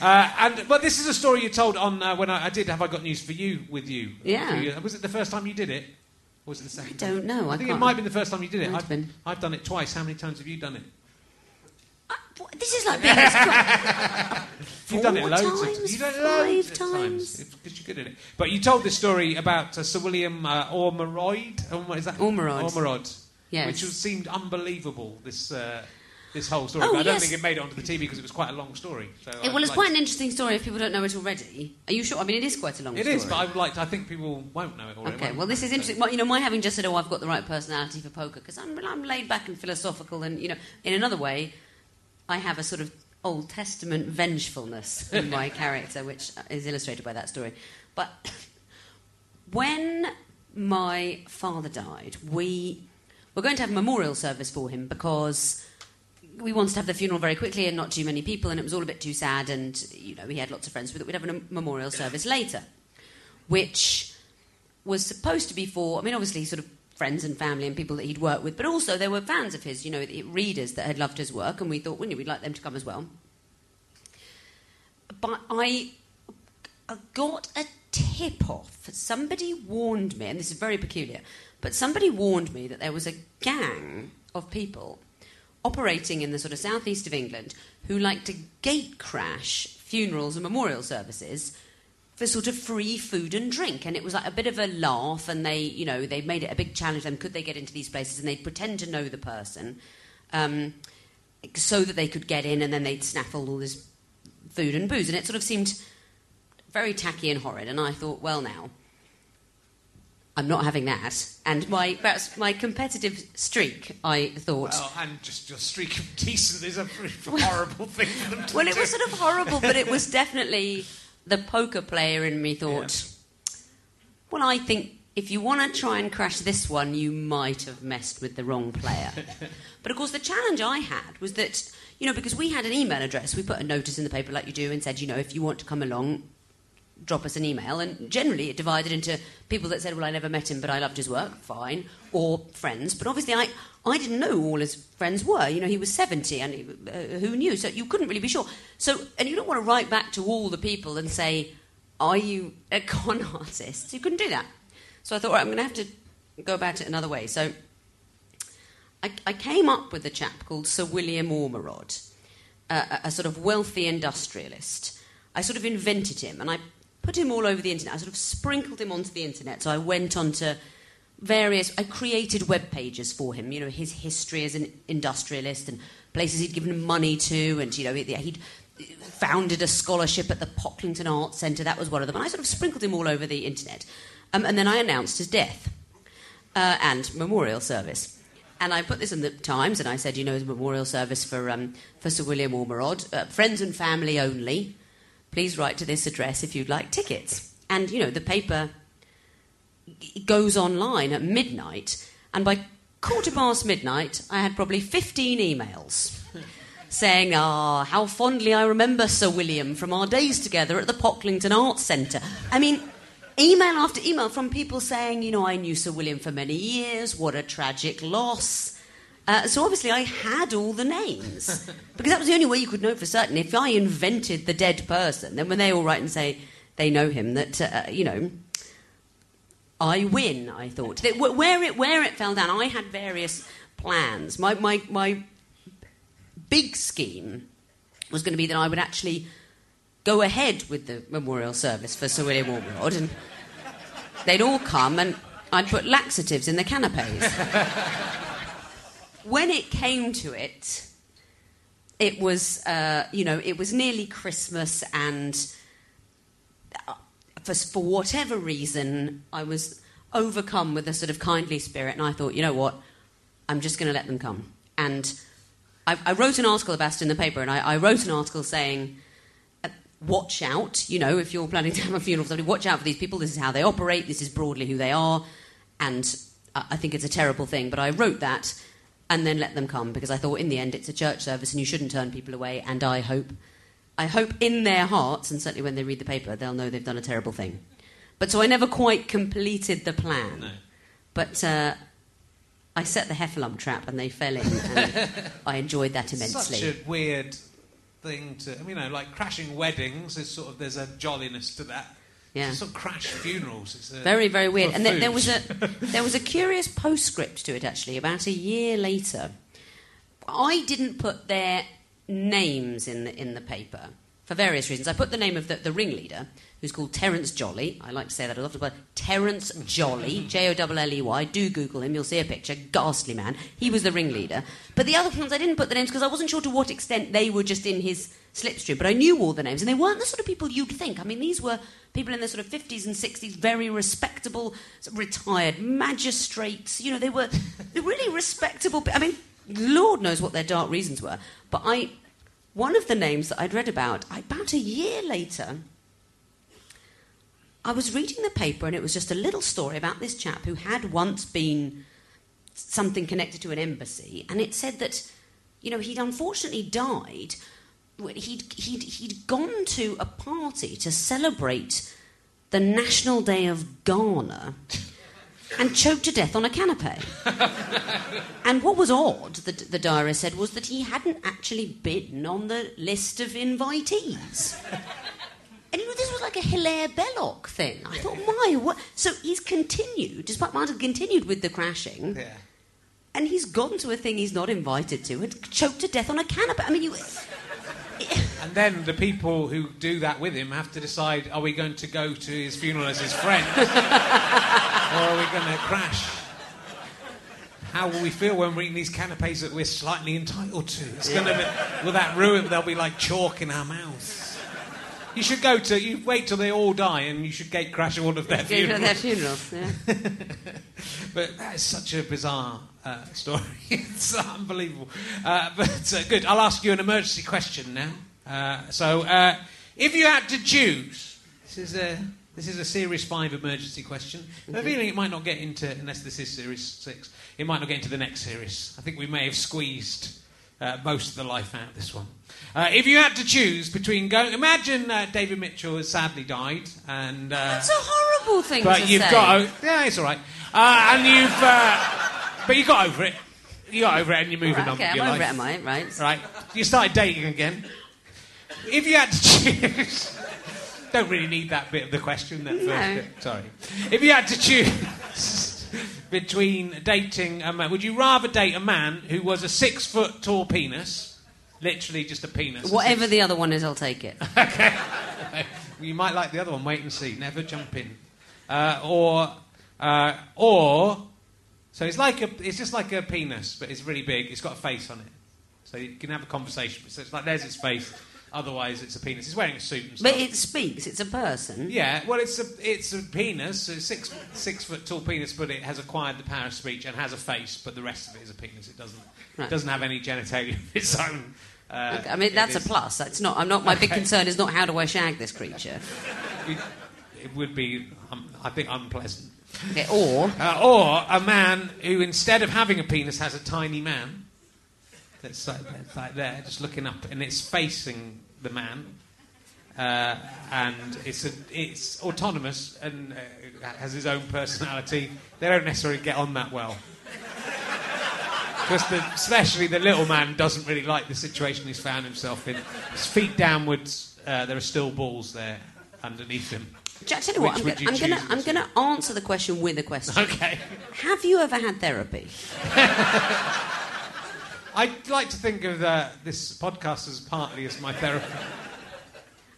Uh, and but this is a story you told on uh, when I, I did have I got news for you with you. Yeah. You. Was it the first time you did it? Or was it the second? I don't know, I I think it can't- might have been the first time you did it. I've, been. I've done it twice. How many times have you done it? Uh, what- This is like being a You've done it loads times, of You've done it five loads of times. because you're good at it. But you told this story about uh, Sir William uh, Ormeroyd. Ormer, is that Ormerod. Ormerod. Yes. Which was, seemed unbelievable. This uh, this whole story. Oh, but I don't yes. think it made it onto the TV because it was quite a long story. So It, well, it's like quite an interesting story if people don't know it already. Are you sure? I mean, it is quite a long It story. is, but I would like. To, I think people won't know it already. Okay, well, this is interesting. Well, you know, my having just said, "Oh, I've got the right personality for poker," because I'm, I'm laid back and philosophical, and you know, in another way, I have a sort of Old Testament vengefulness in my character, which is illustrated by that story. But when my father died, we were going to have a memorial service for him because we wanted to have the funeral very quickly and not too many people, and it was all a bit too sad. And you know, he had lots of friends it. We'd have a memorial service later, which was supposed to be for. I mean, obviously, sort of friends and family and people that he'd worked with, but also there were fans of his, you know, readers that had loved his work, and we thought, well, we'd like them to come as well. But I got a tip off. Somebody warned me, and this is very peculiar, but somebody warned me that there was a gang of people operating in the sort of southeast of England who like to gate crash funerals and memorial services for sort of free food and drink. And it was like a bit of a laugh, and they, you know, they made it a big challenge. Them could they get into these places, and they'd pretend to know the person. Um, so that they could get in, and then they'd snaffle all this food and booze, and it sort of seemed very tacky and horrid. And I thought, well, now I'm not having that. And my perhaps my competitive streak, I thought. Well, and just your streak of decent is a pretty horrible thing for them to Well, it was sort of horrible, but it was definitely the poker player in me thought. Well, I think if you want to try and crash this one, you might have messed with the wrong player. but of course, the challenge I had was that you know because we had an email address, we put a notice in the paper like you do and said, you know, if you want to come along, drop us an email. And generally, it divided into people that said, well, I never met him, but I loved his work, fine, or friends. But obviously, I, I didn't know all his friends were. You know, he was 70, and he, uh, who knew? So you couldn't really be sure. So, and you don't want to write back to all the people and say, are you a con artist? You couldn't do that. So I thought, I'm going to have to go about it another way. So I, I came up with a chap called Sir William Ormerod, a, a sort of wealthy industrialist. I sort of invented him and I put him all over the internet. I sort of sprinkled him onto the internet. So I went onto various, I created web pages for him, you know, his history as an industrialist and places he'd given money to, and, you know, he'd founded a scholarship at the Pocklington Arts Centre. That was one of them. And I sort of sprinkled him all over the internet. Um, and then I announced his death uh, and memorial service. And I put this in the Times, and I said, you know, memorial service for, um, for Sir William Ormerod, uh, friends and family only. Please write to this address if you'd like tickets. And, you know, the paper goes online at midnight, and by quarter past midnight, I had probably 15 emails saying, Ah, how fondly I remember Sir William from our days together at the Pocklington Arts Centre. I mean, email after email from people saying, you know, I knew Sir William for many years, what a tragic loss. Uh, so obviously I had all the names because that was the only way you could know for certain. If I invented the dead person, then when they all write and say they know him, that uh, you know, I win. I thought that wh- where it where it fell down, I had various plans. My my my big scheme was going to be that I would actually go ahead with the memorial service for Sir William Ormerod, and they'd all come, and I'd put laxatives in the canapes. when it came to it, it was, uh, you know, it was nearly Christmas, and uh, for, for whatever reason, I was overcome with a sort of kindly spirit, and I thought, you know what, I'm just going to let them come. And I, I, wrote an article about it in the paper, and I, I wrote an article saying, uh, watch out, you know, if you're planning to have a funeral somebody, watch out for these people. This is how they operate. This is broadly who they are. And I think it's a terrible thing. But I wrote that and then let them come because I thought in the end it's a church service and you shouldn't turn people away. And I hope, I hope in their hearts, and certainly when they read the paper, they'll know they've done a terrible thing. But so I never quite completed the plan. No. But uh, I set the heffalump trap and they fell in. And I enjoyed that immensely. Such a weird thing to, you know, like crashing weddings. Is sort of there's a jolliness to that. Yeah. Sort of crash funerals. It's a, Very, very weird. And there, there was a there was a curious postscript to it actually. About a year later, I didn't put their names in the in the paper for various reasons. I put the name of the, the ringleader, who's called Terence Jolley. I like to say that a lot, but Terence Jolley, J O L L E Y. Do Google him; you'll see a picture. Ghastly man. He was the ringleader. But the other ones, I didn't put the names because I wasn't sure to what extent they were just in his slipstream. But I knew all the names, and they weren't the sort of people you'd think. I mean, these were people in their sort of 50s and 60s, very respectable, retired magistrates. You know, they were really respectable. I mean, Lord knows what their dark reasons were. But I, one of the names that I'd read about, I, about a year later, I was reading the paper and it was just a little story about this chap who had once been something connected to an embassy, and it said that, you know, he'd unfortunately died. He'd, he'd, he'd gone to a party to celebrate the National Day of Ghana and choked to death on a canapé. and what was odd, the, the diary said, was that he hadn't actually been on the list of invitees. And you know, this was like a Hilaire Belloc thing. I thought, my, what? So he's continued, despite Martin continued with the crashing, Yeah. and he's gone to a thing he's not invited to and choked to death on a canopy. I mean, you. And then the people who do that with him have to decide: Are we going to go to his funeral as his friend, or are we going to crash? How will we feel when we're eating these canapes that we're slightly entitled to? It's going to be, will that ruin? They'll be like chalk in our mouths. You should go to. You wait till they all die, and you should gate crash all of their to their funerals. funerals. Yeah. But that is such a bizarre uh, story. it's unbelievable. Uh, but uh, good. I'll ask you an emergency question now. Uh, so, uh, if you had to choose, this is a this is a Series Five emergency question. I have a feeling it might not get into unless this is Series Six. It might not get into the next series. I think we may have squeezed uh, most of the life out of this one. Uh, if you had to choose between going, imagine uh, David Mitchell has sadly died, and uh, That's a horrible thing to but you've say. got o- yeah, it's all right. Uh, and you've uh, but you got over it. You got over it, and you're moving Right, on okay, I'm your over it, am I? Right. Right, you started dating again. If you had to choose, don't really need that bit of the question. That first No. bit. Sorry. If you had to choose between dating a man, would you rather date a man who was a six foot tall penis, literally just a penis? Whatever the other one is, I'll take it. okay. you might like the other one. Wait and see. Never jump in. Uh, or, uh, or, so it's like a, it's just like a penis, but it's really big. It's got a face on it, so you can have a conversation. So it's like there's its face. Otherwise, it's a penis. It's wearing a suit and stuff. But it speaks, it's a person. Yeah, well, it's a it's a penis, so six six foot tall penis, but it has acquired the power of speech and has a face, but the rest of it is a penis. It doesn't Right. doesn't have any genitalia of its own. Uh, Okay, I mean, it that's a plus. That's not. I'm not. My big concern is not how do I shag this creature. It, it would be, um, I think, unpleasant. Okay, or Uh, or a man who, instead of having a penis, has a tiny man that's like, that's like there, just looking up, and it's facing the man. uh, and it's a, it's autonomous and uh, has his own personality. They don't necessarily get on that well. Because especially the little man doesn't really like the situation he's found himself in. His feet downwards, uh, there are still balls there underneath him. Jack, tell you what, Which I'm, go- I'm gonna I'm gonna answer the question with a question. Okay. Have you ever had therapy? I'd like to think of uh, this podcast as partly as my therapy.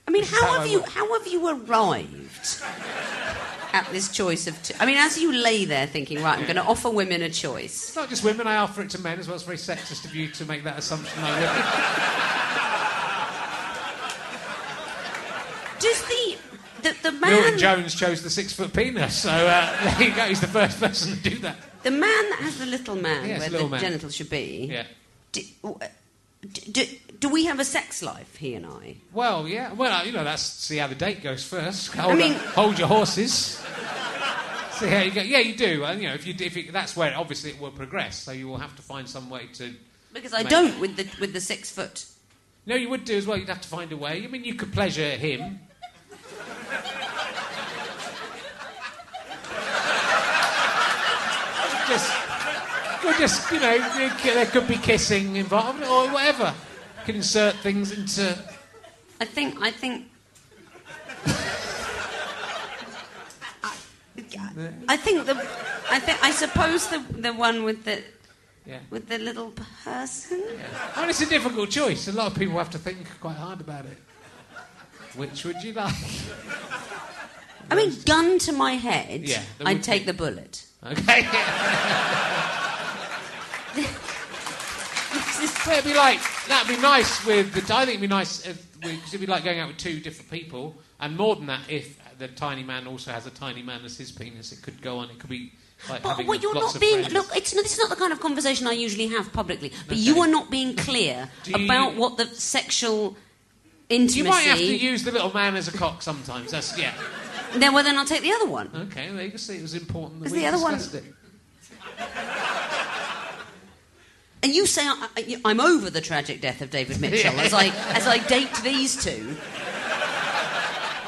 I mean, how how have I you work. how have you arrived at this choice of? Two? I mean, as you lay there thinking, right, I'm going to offer women a choice. It's not just women, I offer it to men as well. It's very sexist of you to make that assumption. I. Does the the, the Milton man Jones chose the six foot penis, so uh, there you go. He's the first person to do that. the man that has the little man where the man. genitals should be? Yeah. Do, do, do we have a sex life, he and I? Well, yeah. Well, you know, that's see how the date goes first. Hold, mean- hold your horses. See how you go. Yeah, you do. And you know, if you if you, that's where obviously it will progress. So you will have to find some way to. Because I don't with the with the six foot. No, you would do as well. You'd have to find a way. I mean, you could pleasure him. Or just you know, there could be kissing involved or whatever. You can insert things into. I think I think. I think the, I think I suppose the the one with the Yeah. with the little person. I mean, it's a difficult choice. A lot of people have to think quite hard about it. Which would you like? I mean, gun to my head, Yeah, I'd take be- the bullet. Okay. But it'd be like that'd be nice with the. I think it'd be nice because it'd be like going out with two different people, and more than that, if the tiny man also has a tiny man as his penis, it could go on. It could be like But what you're not being friends. look, it's not, this is not the kind of conversation I usually have publicly. But you are not being clear you- about what the sexual intimacy. You might have to use the little man as a cock sometimes. That's yeah. Then, well, then I'll take the other one. Okay, well, you can see it was important that Is we the other one- it. And you say I, I, I'm over the tragic death of David Mitchell as I as I date these two.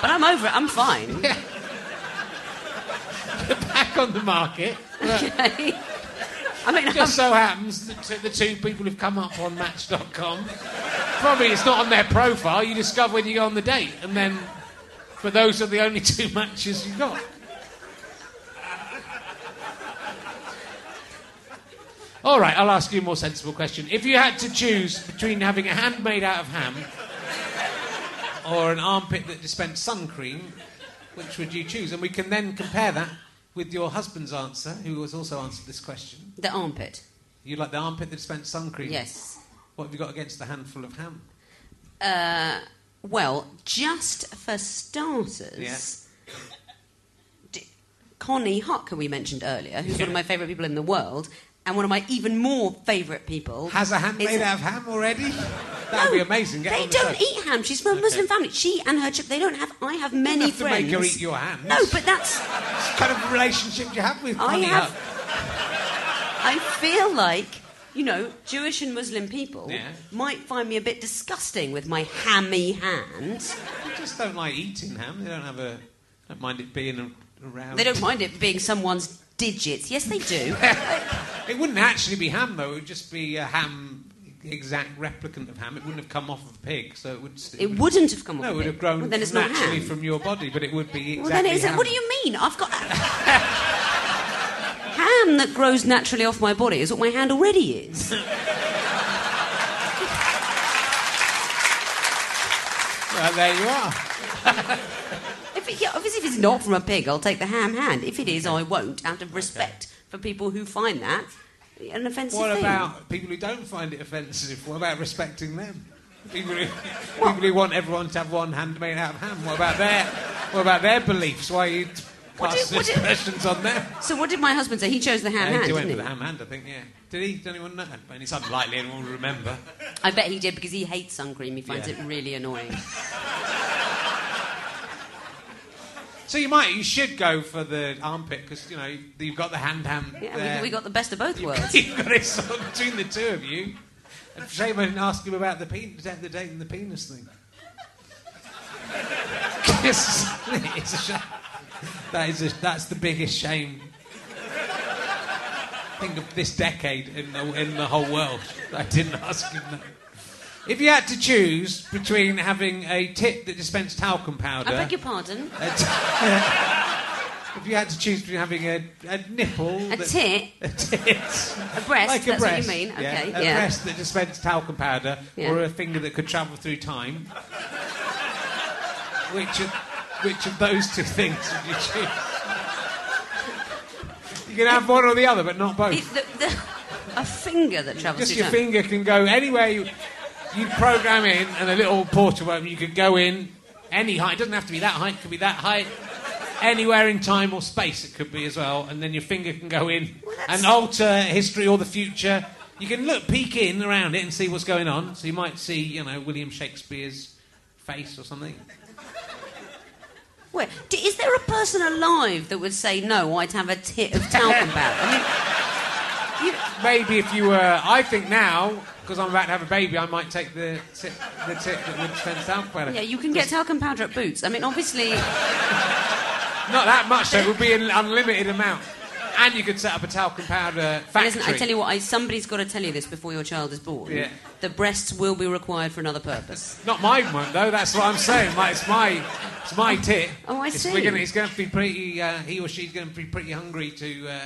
But I'm over it. I'm fine. Back on the market. Okay. I mean, I'm, Just so happens that the two people who've come up on Match.com, probably it's not on their profile. You discover when you go on the date, and then, but those are the only two matches you've got. All right, I'll ask you a more sensible question. If you had to choose between having a hand made out of ham or an armpit that dispensed sun cream, which would you choose? And we can then compare that with your husband's answer, who has also answered this question. the armpit. You like the armpit that dispensed sun cream? Yes. What have you got against a handful of ham? Uh, well, just for starters, Yeah. d- Konnie Huq, who we mentioned earlier, who's one of my favourite people in the world, and one of my even more favourite people. Has a hand made out of ham already? That would be amazing. Get they the don't show. eat ham. She's from a Muslim family. She and her they don't have. I have many have to make her eat your hand. No, but that's. What kind of relationship do you have with I have-? I feel like, you know, Jewish and Muslim people Yeah. might find me a bit disgusting with my hammy hands. They just don't like eating ham. They don't have a. Don't mind it being around. They don't mind it being someone's digits. Yes, they do. It wouldn't actually be ham though. It would just be a ham, exact replicant of ham. It wouldn't have come off of a pig, so it would. st- It wouldn't have come off. No, it would have grown Well, then it's not naturally from your body, but it would be exactly Well, then it? ham. What do you mean? I've got ham that grows naturally off my body is what my hand already is. Well, there you are. If it, yeah, obviously, if it's not from a pig, I'll take the ham hand. If it is, I won't, out of respect for people who find that an offensive What thing. about people who don't find it offensive? What about respecting them? People who, people who want everyone to have one hand made out of ham. What about their What about their beliefs? Why you What cast did- questions on them? So, what did my husband say? He chose the ham Yeah, hand, he went for he? the ham hand, I think. Yeah. Did he? Did anyone know? And it's unlikely anyone will remember. I bet he did because he hates sun cream. He finds Yeah. it really annoying. So you might, you should go for the armpit because you know you've got the hand ham. Yeah, we, we got the best of both worlds. You've got it sort of between the two of you. And shame I didn't ask him about the, pen- the dating the penis thing. It's, it's a shame. That is a, that's the biggest shame. Think of this decade in the, in the whole world. I didn't ask him that. If you had to choose between having a tit that dispensed talcum powder, I beg your pardon. t- if you had to choose between having a, a nipple, A that- tit, a tit, a breast. like a that's breast, what you mean. yeah, Okay, a yeah. breast that dispensed talcum powder, Yeah. or a finger that could travel through time. Which of, which of those two things would you choose? You can have one or the other, but not both. The- the- the- a finger that travels Just your time. finger can go anywhere you, you program in, and a little portal where You could go in any height. It doesn't have to be that height. It could be that height. Anywhere in time or space, it could be as well. And then your finger can go in and alter history or the future. You can look, peek in around it and see what's going on. So you might see, you know, William Shakespeare's face or something. Wait, d- is there a person alive that would say no? I'd have a tit of talcum powder. I mean, you, Maybe if you were, I think now, because I'm about to have a baby, I might take the tip, the tip that would spend sound better. yeah, you can get talcum powder at Boots. I mean, obviously, Not that much, though. It would be an unlimited amount. And you could set up a talcum powder factory. listen, I tell you what, I, somebody's got to tell you this before your child is born. Yeah. The breasts will be required for another purpose. Not mine won't, though. That's what I'm saying. It's my, it's my tit. Oh, I It's- see. We're gonna, he's going to be pretty. Uh, he or she's going to be pretty hungry to. Uh,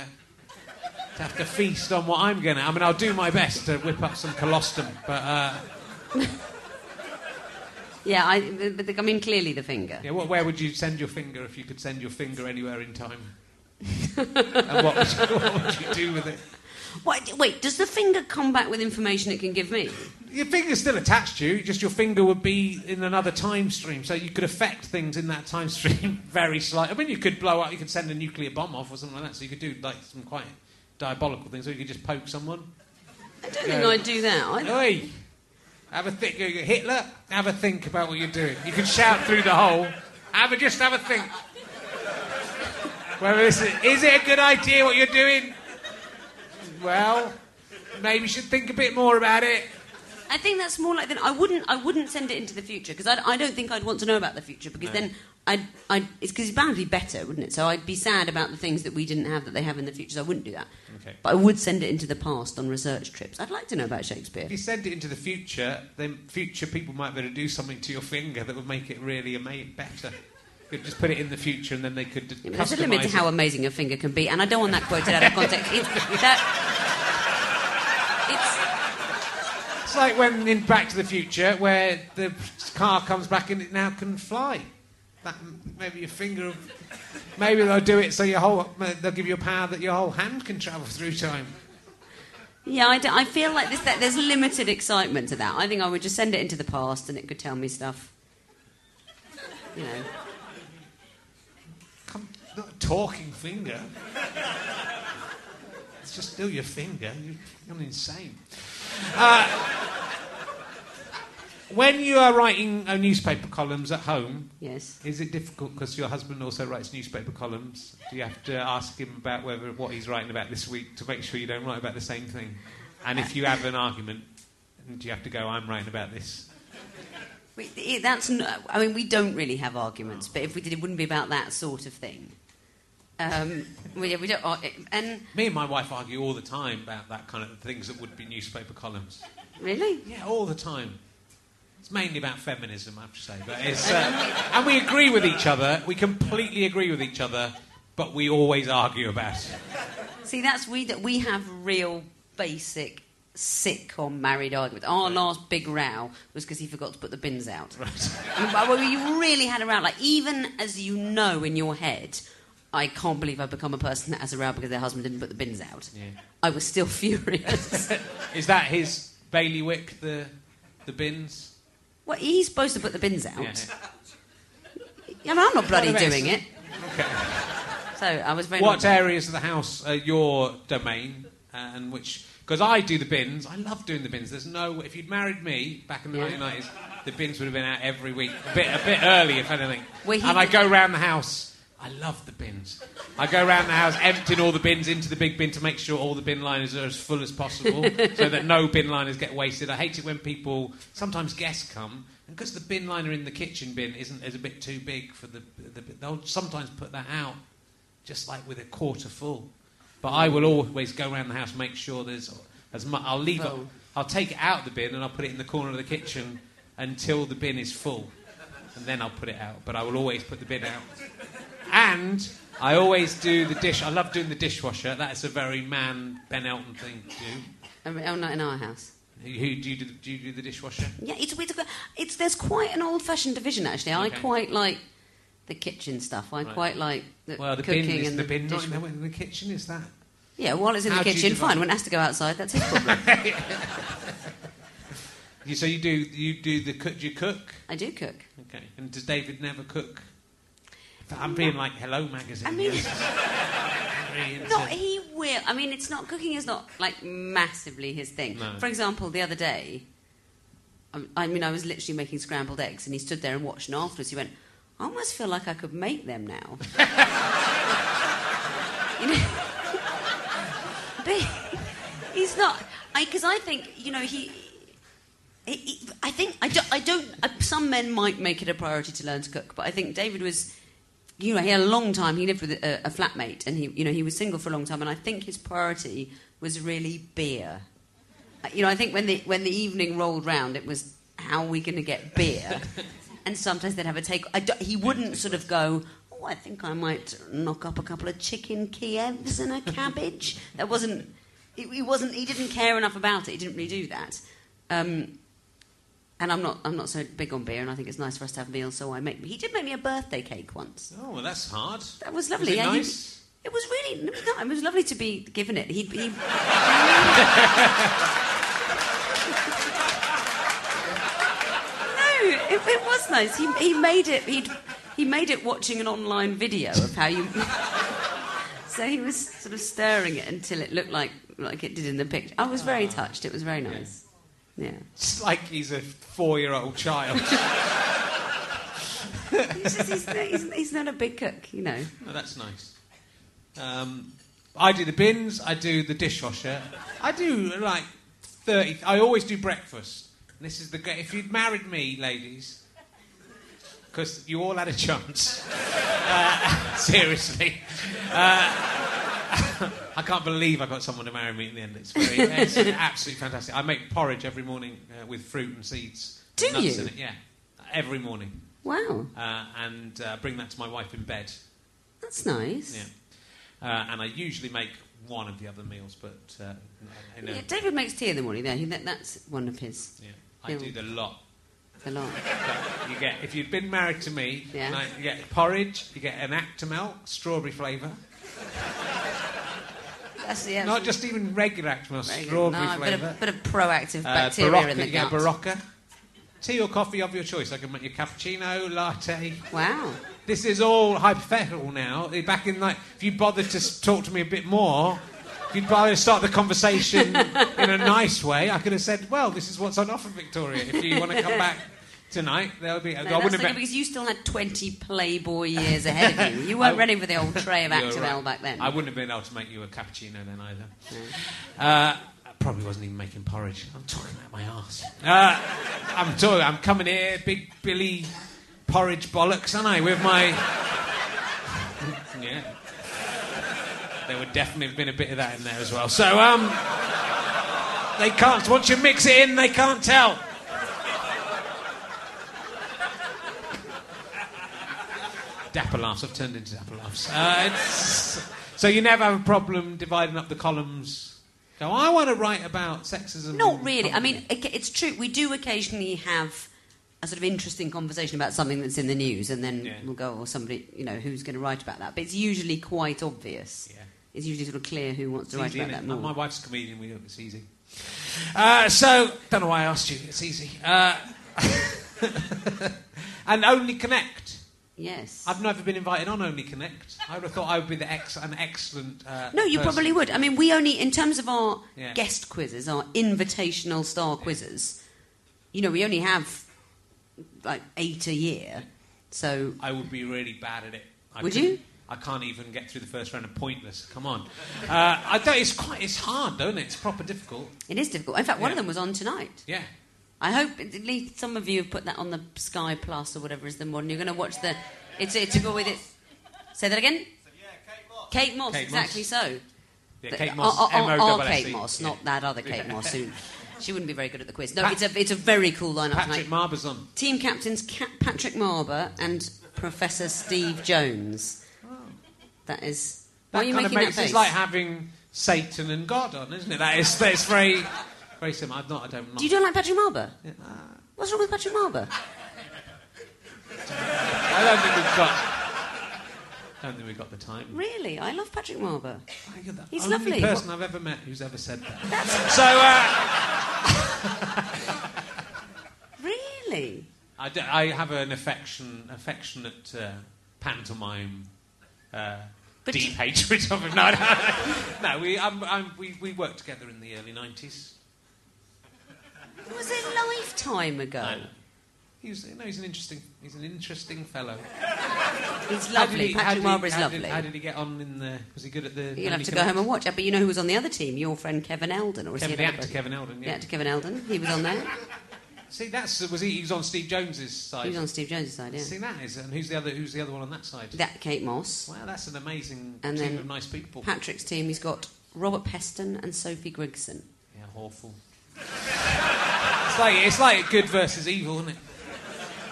to have to feast on what I'm going to. I mean, I'll do my best to whip up some colostrum, but uh, Yeah, I, but the, I mean, clearly the finger. yeah, what, where would you send your finger if you could send your finger anywhere in time? and what would, you, what would you do with it? Wait, wait, does the finger come back with information it can give me? Your finger's still attached to you, just your finger would be in another time stream, so you could affect things in that time stream very slightly. I mean, you could blow up, you could send a nuclear bomb off or something like that, so you could do like some quite diabolical things, or you could just poke someone. I don't think I'd do that. I, Oi! Have a think, Hitler, have a think about what you're doing. You can shout through the hole, have a, just have a think. Well, listen, is it a good idea what you're doing? Well, maybe you should think a bit more about it. I think that's more like that. I wouldn't. I wouldn't send it into the future because I, I don't think I'd want to know about the future because then I'd, I'd it's because it's bound to be better, wouldn't it? So I'd be sad about the things that we didn't have that they have in the future. So I wouldn't do that. Okay. But I would send it into the past on research trips. I'd like to know about Shakespeare. If you send it into the future, then future people might be able to do something to your finger that would make it really ama- better. You could just put it in the future and then they could Yeah, there's a limit to customise how amazing a finger can be, and I don't want that quoted out of context. It's, that, it's, It's like when in Back to the Future, where the car comes back and it now can fly. That maybe your finger. Maybe they'll do it so your whole. They'll give you a power that your whole hand can travel through time. yeah, I, do- I feel like this, that there's limited excitement to that. I think I would just send it into the past, and it could tell me stuff. You know. Come, not a talking finger. It's just still your finger. You're, you're insane. Uh, when you are writing uh, newspaper columns at home, Yes. is it difficult because your husband also writes newspaper columns? Do you have to ask him about whether what he's writing about this week to make sure you don't write about the same thing? And if you have an argument, do you have to go, I'm writing about this? We, that's no, I mean, we don't really have arguments, but if we did, it wouldn't be about that sort of thing. Um, we, we don't, ar- and Me and my wife argue all the time about that kind of things that would be newspaper columns. really, Yeah, all the time. It's mainly about feminism, I have to say. But it's, uh, and we agree with each other. We completely agree with each other, but we always argue about it. see, that's we that we have real basic sitcom married arguments. Our last big row was because he forgot to put the bins out. Right. I mean, well, you really had a row. Like even as you know in your head, I can't believe I've become a person that has a row because their husband didn't put the bins out. Yeah. I was still furious. Is that his bailiwick, the, the bins? Well, he's supposed to put the bins out. Yeah. Yeah, I mean, I'm not bloody Not the doing it. Okay. So I was very. What areas of the house are your domain, uh, and which? Because I do the bins. I love doing the bins. There's no. If you'd married me back in the Yeah. 1990s, the bins would have been out every week, a bit, a bit early, if anything. Well, he and I did- go round the house. I love the bins. I go around the house emptying all the bins into the big bin to make sure all the bin liners are as full as possible, so that no bin liners get wasted. I hate it when people. Sometimes guests come And because the bin liner in the kitchen bin isn't is a bit too big for the, the they'll sometimes put that out just like with a quarter full. But I will always go around the house make sure there's as much. I'll leave it. Full. I'll take it out of the bin and I'll put it in the corner of the kitchen until the bin is full, and then I'll put it out. But I will always put the bin out. And I always do the dish. I love doing the dishwasher. That is a very man Ben Elton thing to do. Oh, not in our house. Who, who do you do? The, do you do the dishwasher? Yeah, it's, it's, it's there's quite an old-fashioned division actually. I quite like the kitchen stuff. I Right. quite like the Well, the cooking bin is and the bin not dish- in the, in the kitchen. Is that? Yeah, while it's in How the kitchen, fine. When it has to go outside, that's his problem. You, so you do you do the cook? Do you cook? I do cook. Okay. And does David never cook? I'm being like Hello Magazine. I mean- yes. Not he will. I mean, it's not cooking is not like massively his thing. No. For example, the other day, I, I mean, I was literally making scrambled eggs, and he stood there and watched, and afterwards he went, "I almost feel like I could make them now." you know, but he's not. Because I, think you know he. I think I don't. I don't uh, some men might make it a priority to learn to cook, but I think David was you know, he had a long time. He lived with a, a flatmate, and he, you know, he was single for a long time. And I think his priority was really beer. You know, I think when the when the evening rolled round, it was how are we going to get beer? and sometimes they'd have a take. I he wouldn't sort of go. Oh, I think I might knock up a couple of chicken Kievs and a cabbage. that wasn't. He, he wasn't. He didn't care enough about it. He didn't really do that. Um, and I'm not. I'm not so big on beer, and I think it's nice for us to have meals. So I make. He did make me a birthday cake once. Oh, well, that's hard. That was lovely. it yeah, he- nice? it was really no, it was lovely to be given it. He, he no, it, it was nice. He, he made it. He'd, he made it watching an online video of how you. so he was sort of stirring it until it looked like like it did in the picture. I was very ah. touched. It was very nice. Yeah. It's like he's a four-year-old child. He's, just, he's, he's, he's not a big cook, you know. Oh, that's nice. Um, I do the bins. I do the dishwasher. I do like thirty. I always do breakfast. And this is the if you'd married me, ladies, because you all had a chance. Uh, seriously, uh, I can't believe I got someone to marry me in the end. It's, very, it's absolutely fantastic. I make porridge every morning uh, with fruit and seeds. Do and nuts you? In it. Yeah, every morning, Wow, uh, and uh, bring that to my wife in bed. that's nice. Yeah. Uh, and I usually make one of the other meals, but uh. Yeah, David makes tea in the morning. There, that, that's one of his. Yeah, I do the lot. A lot. But you get if you've been married to me, Yeah. I- you get porridge, you get an Actimel, strawberry flavour. That's yeah. Not just even regular Actimel, strawberry No, a bit flavour. of, bit of proactive Uh, bacteria Berocca, in the a gut. Berocca. Tea or coffee of your choice. I can make you cappuccino, latte. Wow. This is all hypothetical now. Back in like, if you bothered to talk to me a bit more, if you'd bother to start the conversation in a nice way, I could have said, "Well, this is what's on offer, Victoria. If you want to come back tonight, there would be." No, I wouldn't have. because you still had 20 Playboy years ahead of you. You weren't I- ready for the old tray of Actimel right. back then. I wouldn't have been able to make you a cappuccino then either. Uh, I probably wasn't even making porridge. I'm talking about my ass. Uh, I'm talking. I'm coming here, big Billy porridge bollocks, aren't I? With my yeah. There would definitely have been a bit of that in there as well. So um, they can't. Once you mix it in, they can't tell. Dapper laughs. I've turned into dapper laughs. Uh, so you never have a problem dividing up the columns. Go. I want to write about sexism. Not really. I mean, it's true. We do occasionally have a sort of interesting conversation about something that's in the news, and then Yeah. we'll go, or somebody, you know, who's going to write about that. But it's usually quite obvious. Yeah. It's usually sort of clear who wants It's to write easy, about that more. My wife's a comedian. We know it's easy. Uh, so don't know why I asked you. It's easy. Uh, and only connect. Yes. I've never been invited on Only Connect. I would have thought I would be the ex- an excellent. Uh, No, you person. probably would. I mean, we only, in terms of our Yeah. guest quizzes, our invitational star quizzes, you know, we only have like eight a year. So, I would be really bad at it. I Would you? I can't even get through the first round of pointless. Come on. Uh, I don't, it's quite. It's hard, don't it? It's proper difficult. it is difficult. In fact, one of them was on tonight. Yeah. I hope at least some of you have put that on the Sky Plus or whatever is the one. You're going to watch the. It's it's to go with it. Say that again. Kate Moss, Kate Moss, exactly Moss. so. Yeah, Kate Moss, our- our- our Kate Moss, not that other Kate Moss. Who, she wouldn't be very good at the quiz. No, it's a it's a very cool lineup Patrick tonight. Marber's on. Team captains Patrick Marber and Professor Steve Jones. Oh. That is. Why are you making makes that face? it's like having Satan and God on, isn't it? That is that's very very similar. I'm not. I don't. Do you don't like Patrick Marber? Yeah, uh, What's wrong with Patrick Marber? I don't think we've got. I don't think we've got the time. Really, I love Patrick Marber. I get that. He's Only lovely. person I've ever met who's ever said that. so uh, Really? I, d- I have an affection, affectionate uh, pantomime. Uh, deep you- hatred of him. No, no, no we, um, um, we, we worked together in the early 90s. It was a lifetime ago. I know. He was, no, he's an interesting, he's an interesting fellow. He's lovely. Patrick he- is lovely. How did he get on in the? Was he good at the? You'll have to go home and watch it. But you know who was on the other team? Your friend Kevin Eldon, or is Kevin, he the actor? Kevin Eldon. The Yeah. actor Kevin Eldon. He was on there. See, that's was he? He was on Steve Jones's side. He was on Steve Jones' side. Yeah. See, that is, and who's the other? Who's the other one on that side? That Kate Moss. Wow, that's an amazing And team of nice people. Patrick's team. He's got Robert Peston and Sophie Grigson. yeah, awful. It's like it's like good versus evil, isn't it?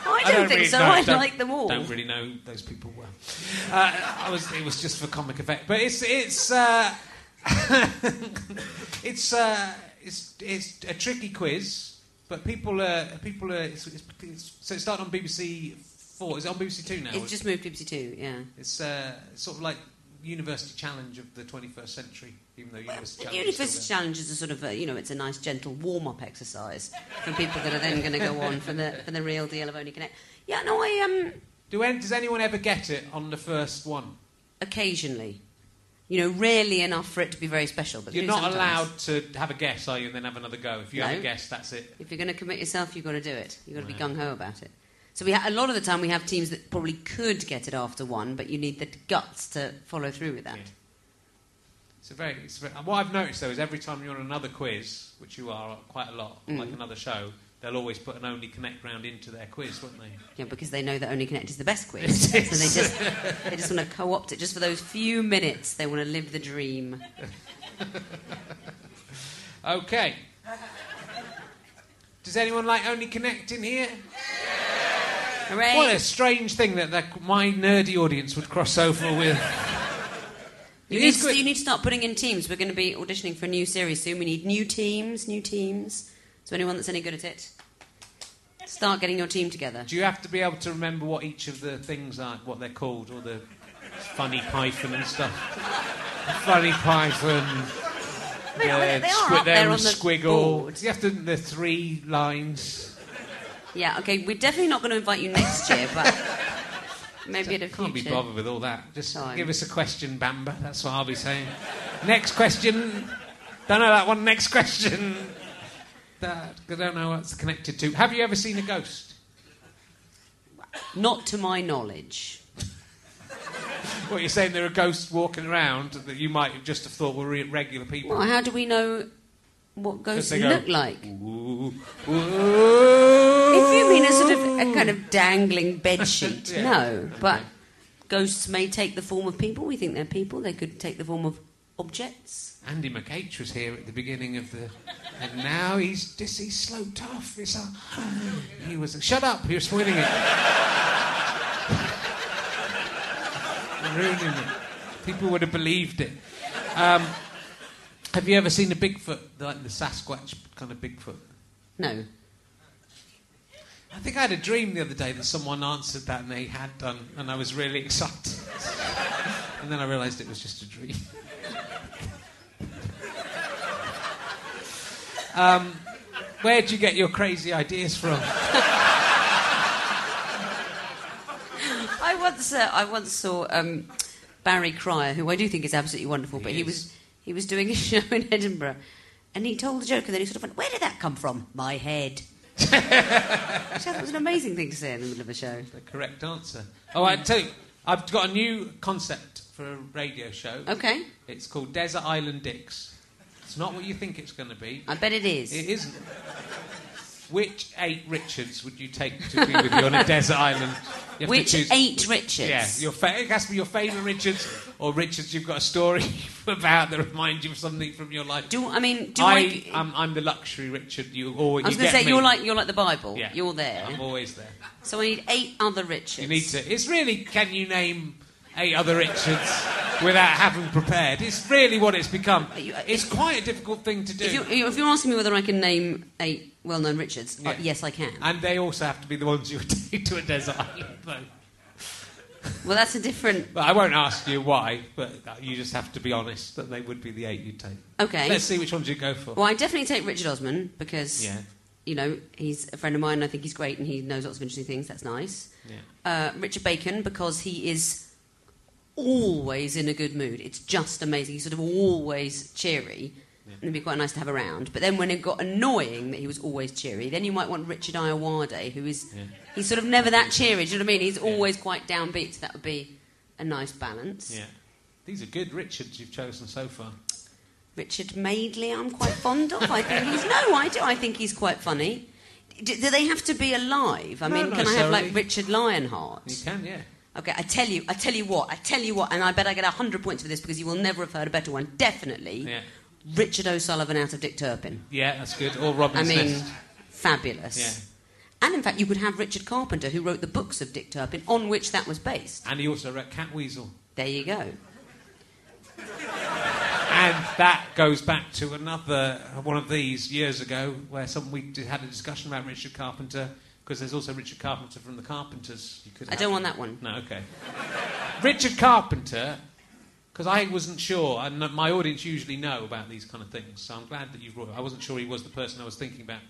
I don't, think really- so. I don't- like them all. I don't really know those people well. Uh, I was, it was just for comic effect, but it's it's uh, it's, uh, it's it's a tricky quiz. But people are people are it's, it's, it's, so it started on BBC Four. Is it on BBC Two now? It's just moved to BBC Two. Yeah. It's uh, sort of like University Challenge of the 21st century, even though University The Challenge. University is Challenge is a sort of, a, you know, it's a nice gentle warm-up exercise for people that are then going to go on for the for the real deal of Only Connect. Yeah, no, I um. Do any, does anyone ever get it on the first one? occasionally, you know, rarely enough for it to be very special. But You're not sometimes. allowed to have a guess, are you, and then have another go? If you have a guess, that's it. If you're going to commit yourself, you've got to do it. You've got to be gung ho about it. So we ha- a lot of the time we have teams that probably could get it after one, but you need the guts to follow through with that. Yeah. It's a very, it's a very, what I've noticed though is every time you're on another quiz, which you are quite a lot, Mm. like another show, they'll always put an only connect round into their quiz, won't they? Yeah, because they know that Only Connect is the best quiz. so they just they just want to co-opt it just for those few minutes. They want to live the dream. Okay. Does anyone like only connect in here? Hooray! What a strange thing that, that my nerdy audience would cross over with. You need, to, you need to start putting in teams. We're going to be auditioning for a new series soon. We need new teams, new teams. So anyone that's any good at it, start getting your team together. Do you have to be able to remember what each of the things are, what they're called, or the funny python and stuff? funny python. They are- the they are squi- up there on the squiggle. board. You have to the three lines. Yeah, okay. We're definitely not going to invite you next year, but maybe at a future. Can't be bothered with all that. Just time. give us a question, Bamber. That's what I'll be saying. Next question. Don't know that one. Next question. That, I don't know what's connected to. Have you ever seen a ghost? Not to my knowledge. What you're saying? There are ghosts walking around that you might have just have thought were re- regular people. Well, how do we know what ghosts go, look like? Ooh, If you mean a sort of a kind of dangling bed sheet, Yeah. no. But ghosts may take the form of people. We think they're people. They could take the form of objects. Andy McH was here at the beginning of the, and now he's just he's sloped off. It's a, he was shut up. You're spoiling it. Ruining it. People would have believed it. Um, have you ever seen a Bigfoot, like the Sasquatch kind of Bigfoot? No. I think I had a dream the other day that someone answered that and they had done, and I was really excited. and then I realised it was just a dream. um, where do you get your crazy ideas from? I once, uh, I once saw um, Barry Cryer, who I do think is absolutely wonderful, but He he was he was doing a show in Edinburgh, and he told a joke, and then he sort of went, "Where did that come from? My head." Which I thought was an amazing thing to say in the middle of a show. The correct answer. Oh, I tell you, I've got a new concept for a radio show. Okay, It's called Desert Island Dicks. It's not what you think it's going to be. I bet it is. It isn't. Which eight Richards would you take to be with you on a desert island? You Which eight Richards? Yeah, your fa- it has to be your favourite Richards, or Richards you've got a story about that reminds you of something from your life. Do I mean? Do I, I? I'm, I'm the luxury Richard. You always. I was going to say me. you're like you're like the Bible. Yeah. You're there. I'm always there. So I need eight other Richards. You need to. It's really. Can you name eight other Richards without having prepared? It's really what it's become. You- uh, It's quite a difficult thing to do. If, you, if you're asking me whether I can name eight well-known Richards, uh, yes, I can. and they also have to be the ones you would take to a desert island. Though. well, that's a different. But I won't ask you why. But you just have to be honest that they would be the eight you'd take. Okay. Let's see which ones you go for. Well, I definitely take Richard Osman because Yeah. you know he's a friend of mine. and I think he's great and he knows lots of interesting things. That's nice. Yeah. Uh, Richard Bacon because he is always in a good mood. It's just amazing. He's sort of always cheery. It'd be quite nice to have around. But then when it got annoying that he was always cheery, then you might want Richard Ayoade, who is he's sort of never that cheery. Do you know what I mean? He's always quite downbeat. So that would be a nice balance. Yeah. These are good Richards you've chosen so far. Richard Madeley, I'm quite fond of. I think he's no, I do. I think he's quite funny. Do, do they have to be alive? I No, mean, can I have like. Richard Lionheart? You can, yeah. Okay, I tell you, I tell you what, I tell you what, and I bet I get hundred points for this because you will never have heard a better one. Definitely, Yeah. Richard O'Sullivan out of Dick Turpin. Yeah, that's good. Or Robin I mean, Nest. fabulous. Yeah. And in fact, you could have Richard Carpenter, who wrote the books of Dick Turpin, on which that was based. And he also wrote Catweazle. There you go. And that goes back to another one of these years ago where some, we did- had a discussion about Richard Carpenter because there's also Richard Carpenter from the Carpenters. You could I don't want that one. No, okay. Richard Carpenter, because I wasn't sure, and my audience usually know about these kind of things, so I'm glad that you've brought I wasn't sure he was the person I was thinking about.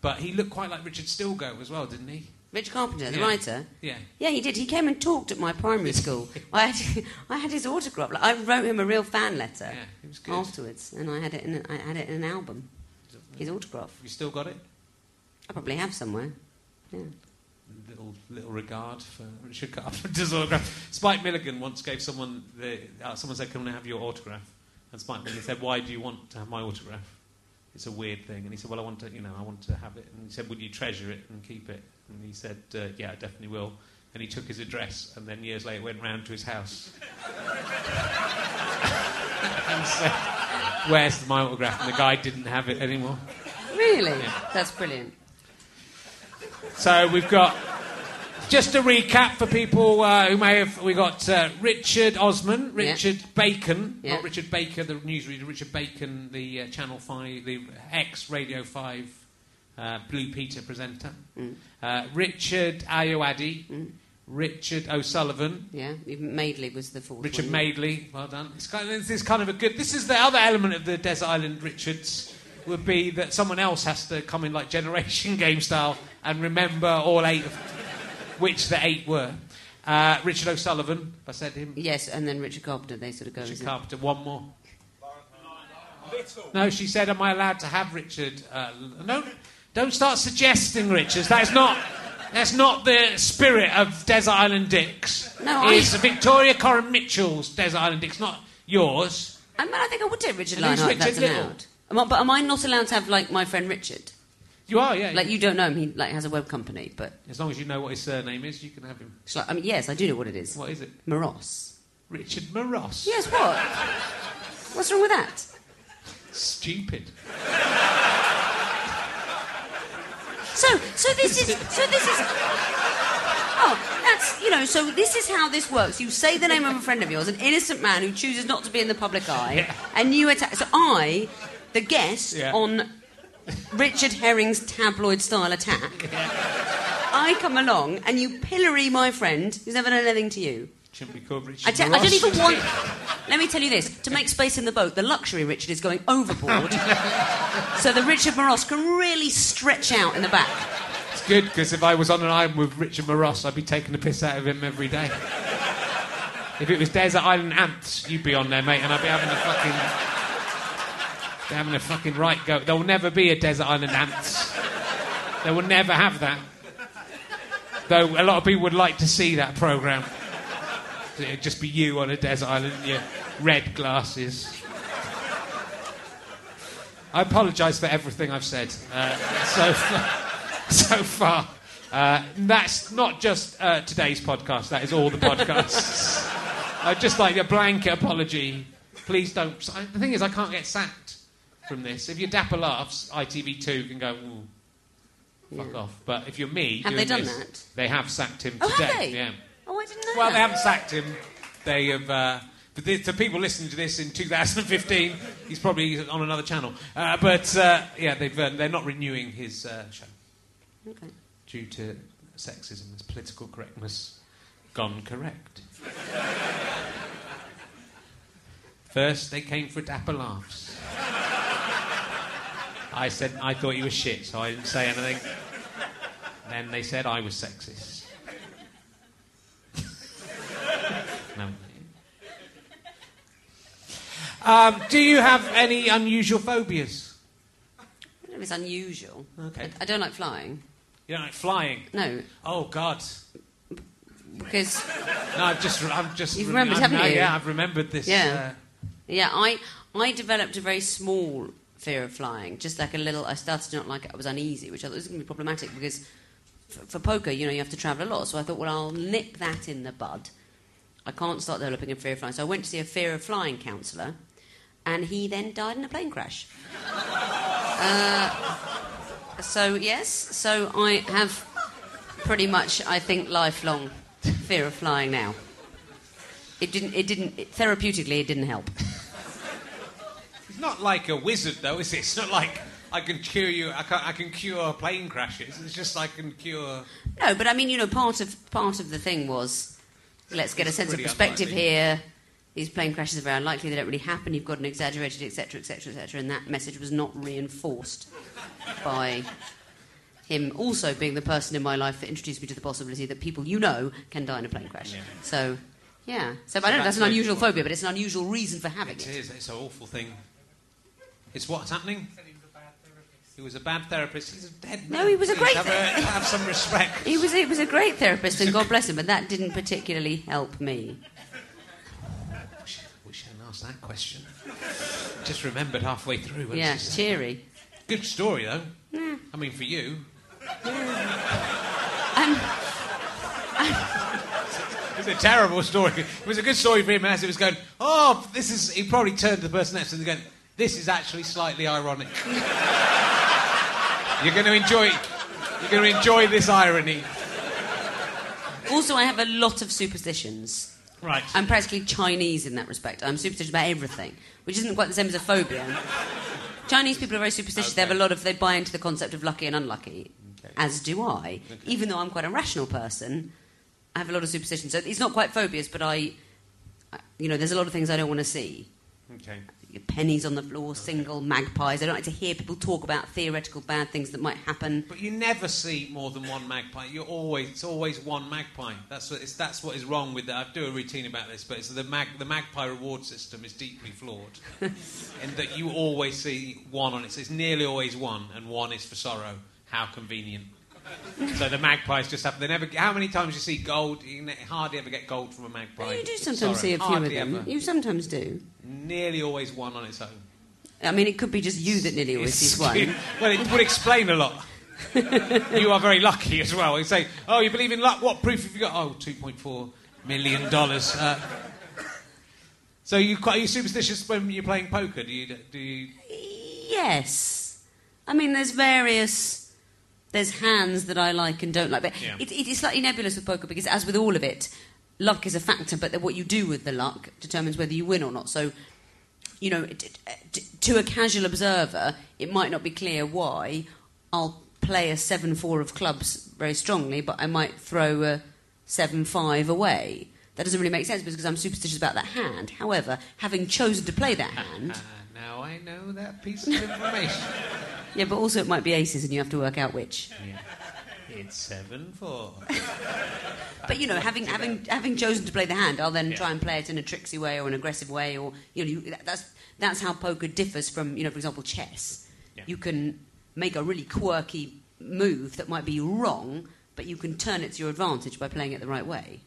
But he looked quite like Richard Stilgoe as well, didn't he? Richard Carpenter, the Yeah. writer. Yeah. Yeah, he did. He came and talked at my primary school. I had, I had his autograph. Like, I wrote him a real fan letter Yeah, it was good. afterwards, and I had it in. A, I had it in an album. His autograph. You still got it? I probably have somewhere. Yeah. Little little regard for Richard Carpenter's autograph. Spike Milligan once gave someone the uh, someone said, "Can I have your autograph?" And Spike Milligan said, "Why do you want to have my autograph?" It's a weird thing. And he said, "Well, I want to, you know, I want to have it." And he said, "Would you treasure it and keep it?" And he said, uh, "Yeah, I definitely will." And he took his address, and then years later went round to his house and said, "Where's my autograph?" And the guy didn't have it anymore. Really? Yeah. That's brilliant. So we've got just to recap for people uh, who may have. We got uh, Richard Osman, Yeah. Richard Bacon, Yeah. not Richard Baker, the newsreader. Richard Bacon, the uh, Channel Five, the ex Radio Five uh, Blue Peter presenter. Mm. Uh, Richard Ayoade, Richard O'Sullivan. Yeah. Madeley was the fourth Richard one. Madeley, well done. It's kind of, this is kind of a good. This is the other element of the Desert Island Richards would be that someone else has to come in like Generation Game style and remember all eight of which the eight were. Uh, Richard O'Sullivan, I said him. Yes, and then Richard Carpenter. They sort of go. Richard Carpenter, one more. No, she said, "Am I allowed to have Richard?" Uh, no, don't start suggesting Richards. That's not. That's not the spirit of Desert Island Dicks. No, I- it's Victoria Coren Mitchell's Desert Island Dicks, not yours. I mean, I think I would take Richard who's Lionheart. That's Richard Little? allowed. Am I, but am I not allowed to have like my friend Richard? You are, yeah. Like you don't know him. He like has a web company, but as long as you know what his surname is, you can have him. like, I mean, yes, I do know what it is. What is it? Moros. Richard Moros. Yes. What? What's wrong with that? Stupid. So, so this is, so this is. Oh, that's you know. So this is how this works. You say the name of a friend of yours, an innocent man who chooses not to be in the public eye, Yeah. and you attack. So I, the guest Yeah. on Richard Herring's tabloid-style attack, I come along and you pillory my friend who's never done anything to you. Shouldn't be called Richard I, te- I don't even want. Let me tell you this: to make space in the boat, the luxury Richard is going overboard, so the Richard Moros can really stretch out in the back. It's good because if I was on an island with Richard Moros, I'd be taking the piss out of him every day. If it was Desert Island Ants, you'd be on there, mate, and I'd be having a fucking. Be having a fucking right go. There will never be a Desert Island Ants. They will never have that. Though a lot of people would like to see that programme. It'd just be you on a desert island in your red glasses. I apologise for everything I've said. Uh, so. so far. Uh, that's not just uh, today's podcast, that is all the podcasts. uh, just like a blanket apology. Please don't. The thing is, I can't get sacked from this. If you're Dapper Laughs, ITV2 can go, Ooh, fuck Yeah. off. But if you're me. Have they done this, that? They have sacked him Oh, today. Yeah. Oh, I didn't know Well, they haven't sacked him. They have. Uh, but the, to people listening to this in 2015, he's probably on another channel. Uh, but uh, yeah, they've, uh, they're not renewing his uh, show Okay. due to sexism. It's political correctness gone correct. First, they came for dapper laughs. I said I thought you were shit, so I didn't say anything. Then they said I was sexist. no. Um, do you have any unusual phobias? I don't know if it's unusual. Okay. I, I don't like flying. You don't like flying? No, Oh God! because No, I've just, I've just. You've remembered, I'm- haven't you? Yeah, I've remembered this. Yeah. Uh, yeah, I I developed a very small fear of flying. Just like a little, I started to not like it. I was uneasy, which I thought was going to be problematic because for, poker, you know, you have to travel a lot. So I thought, well, I'll nip that in the bud. I can't start developing a fear of flying. So I went to see a fear of flying counsellor, and he then died in a plane crash. uh, so yes, so I have pretty much, I think, lifelong fear of flying now. It didn't. It didn't. It, therapeutically, it didn't help. it's not like a wizard, though, is it? It's not like I can cure you. I can, I can cure plane crashes. It's just I can cure. No, but I mean, you know, part of part of the thing was let's get a sense of perspective unlikely. here. These plane crashes are very unlikely; they don't really happen. You've got an exaggerated, etc., etc., etc., and that message was not reinforced by him also being the person in my life that introduced me to the possibility that people you know can die in a plane crash. Yeah. So, yeah. So, I don't know that's an unusual phobia, but it's an unusual reason for having It it. is. It's an awful thing. It's what's happening. He was a bad therapist. He's a dead man. No, he was a Please great Have, a, have some respect. He was, he was a great therapist, and God bless him, but that didn't particularly help me. Wish, wish I hadn't asked that question. Just remembered halfway through. when Yeah, it's- cheery. Good story, though. I mean, for you. Um, It's a terrible story. It was a good story for him as it was going, oh, this is. He probably turned to the person next to him and going, this is actually slightly ironic. You're going to enjoy You're going to enjoy this irony. also, I have a lot of superstitions. Right. I'm practically Chinese in that respect. I'm superstitious about everything, which isn't quite the same as a phobia. Chinese people are very superstitious. They have a lot of. They buy into the concept of lucky and unlucky, as do I. Even though I'm quite a rational person, I have a lot of superstitions. So it's not quite phobias, but I, I- you know, there's a lot of things I don't want to see. Okay. Pennies on the floor, single magpies. I don't like to hear people talk about theoretical bad things that might happen. But you never see more than one magpie. You're always it's always one magpie. That's what it's, that's what is wrong with that. I do a routine about this, but it's the mag, the magpie reward system is deeply flawed, in that you always see one on it. So it's nearly always one, and one is for sorrow. How convenient. So the magpies just have. They never. How many times you see gold? You hardly ever get gold from a magpie. you do sometimes sorrow. see a few of them. Ever. You sometimes do. Nearly always one on its own. I mean, it could be just you that nearly always sees one. well, it would explain a lot. you are very lucky as well. You say, "Oh, you believe in luck? What proof have you got?" Oh, 2.4 million dollars. Uh, so you quite are you superstitious when you're playing poker? Do you do you? Yes. I mean, there's various. There's hands that I like and don't like. But Yeah. it, it is slightly nebulous with poker because, as with all of it, luck is a factor, but what you do with the luck determines whether you win or not. So, you know, to a casual observer, it might not be clear why I'll play a 7 4 of clubs very strongly, but I might throw a 7 5 away. That doesn't really make sense because I'm superstitious about that hand. However, having chosen to play that hand. Now I know that piece of information. Yeah, but also it might be aces and you have to work out which. yeah. It's seven four. But you know, having having having chosen to play the hand, I'll then Yeah. try and play it in a tricksy way or an aggressive way, or you know, you, that- that's that's how poker differs from you know, for example, chess. Yeah. You can make a really quirky move that might be wrong, but you can turn it to your advantage by playing it the right way.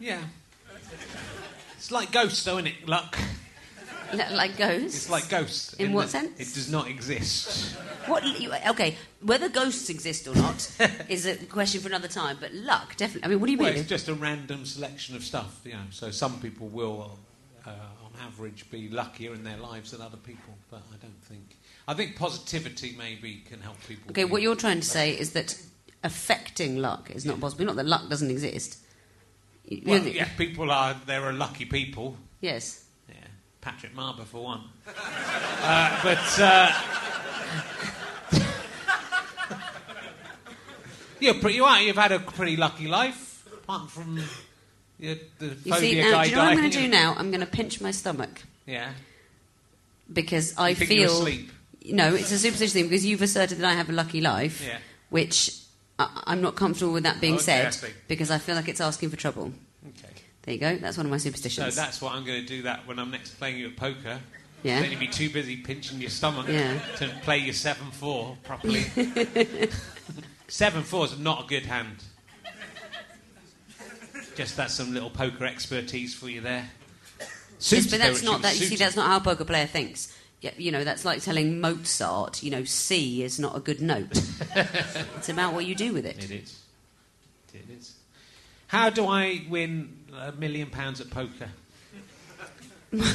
Yeah. It's like ghosts, though, isn't it? Luck. Like ghosts. It's like ghosts. In what sense? It does not exist. What? Okay, whether ghosts exist or not is a question for another time. But luck, definitely. I mean, what do you Well, mean? it's just a random selection of stuff, you know. So some people will, uh, on average, be luckier in their lives than other people, but I don't think. I think positivity maybe can help people. Okay, what you're trying to say is that affecting luck is not possible. Not that luck doesn't exist. You- Well, you- yeah, people are. There are lucky people. Yes. Yeah, Patrick Marber for one. uh, but uh, you're pretty. You are. You've had a pretty lucky life, apart from yeah, the You see, now, do you know what I'm going to do now? I'm going to pinch my stomach Yeah. because I You think feel. you're asleep? No, it's a superstition thing because you've asserted that I have a lucky life, Yeah. which I, I'm not comfortable with that being Okay, said because I feel like it's asking for trouble. Okay. There you go. That's one of my superstitions. So that's what I'm going to do. That when I'm next playing you at poker. Yeah. Then you'd be too busy pinching your stomach Yeah. to play your seven four properly. seven four is not a good hand. Just that's some little poker expertise for you there. Yes, but that's not that. You see, that's not how a poker player thinks. Yeah, you know, that's like telling Mozart, you know, C is not a good note. it's about what you do with it. It is. It is. How do I win a million pounds at poker?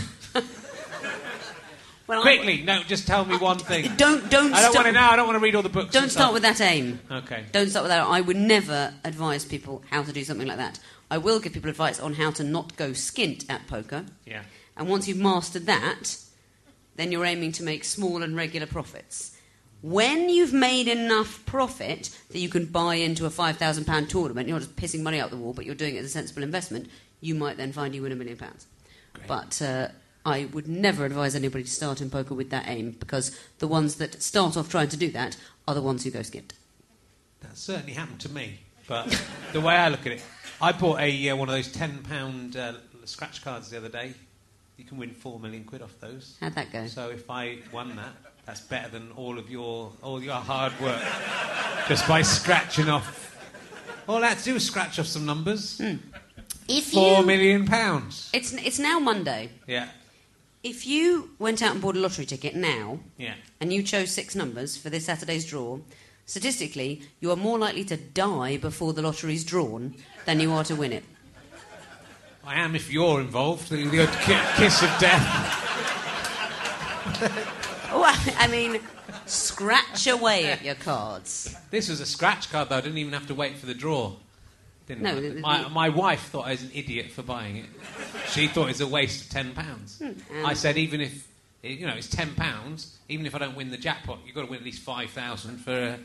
Well, I- Quickly, no, just tell me one thing. don't don't I don't start, want to know. I don't want to read all the books. don't start with that aim. Okay. Don't start with that. I would never advise people how to do something like that. I will give people advice on how to not go skint at poker. Yeah. And once you've mastered that, then you're aiming to make small and regular profits. When you've made enough profit that you can buy into a £5,000 tournament, you're not just pissing money out the wall, but you're doing it as a sensible investment, you might then find you win a million pounds. But uh, I would never advise anybody to start in poker with that aim because the ones that start off trying to do that are the ones who go skint. That certainly happened to me. But the way I look at it, I bought a uh, one of those ten pound uh, scratch cards the other day. You can win four million quid off those. How'd that go? So if I won that, that's better than all of your all your hard work just by scratching off. All I had to do was scratch off some numbers. Hmm. If Four you- million pounds. It's, it's now Monday. Yeah, If you went out and bought a lottery ticket now, yeah. and you chose six numbers for this Saturday's draw, statistically, you are more likely to die before the lottery's drawn than you are to win it. I am if you're involved. The, the ki- kiss of death. Oh, I mean, scratch away at your cards. This was a scratch card, though. I didn't even have to wait for the draw. Didn't No, I? the- the- my, my wife thought I was an idiot for buying it. She thought it was a waste of ten pounds. Hmm, I said, even if you know it's ten pounds, even if I don't win the jackpot, you've got to win at least five thousand for. A,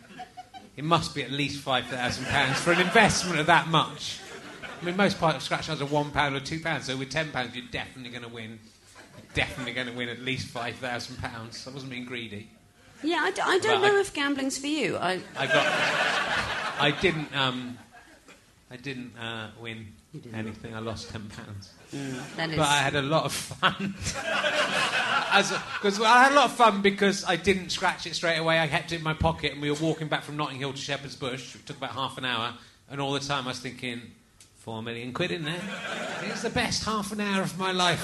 it must be at least five thousand pounds for an investment of that much. I mean, most part of scratch cards are one pound or two pounds. So with ten pounds, you're definitely going to win. You're definitely going to win at least five thousand pounds. I wasn't being greedy. Yeah, I, d- I don't Right. know if gambling's for you. I, I got. I didn't. Um, I didn't uh, win anything. I lost ten pounds, that is, but I had a lot of fun. Because I had a lot of fun because I didn't scratch it straight away. I kept it in my pocket, and we were walking back from Notting Hill to Shepherd's Bush. It took about half an hour, and all the time I was thinking, four million quid in there. It's the best half an hour of my life.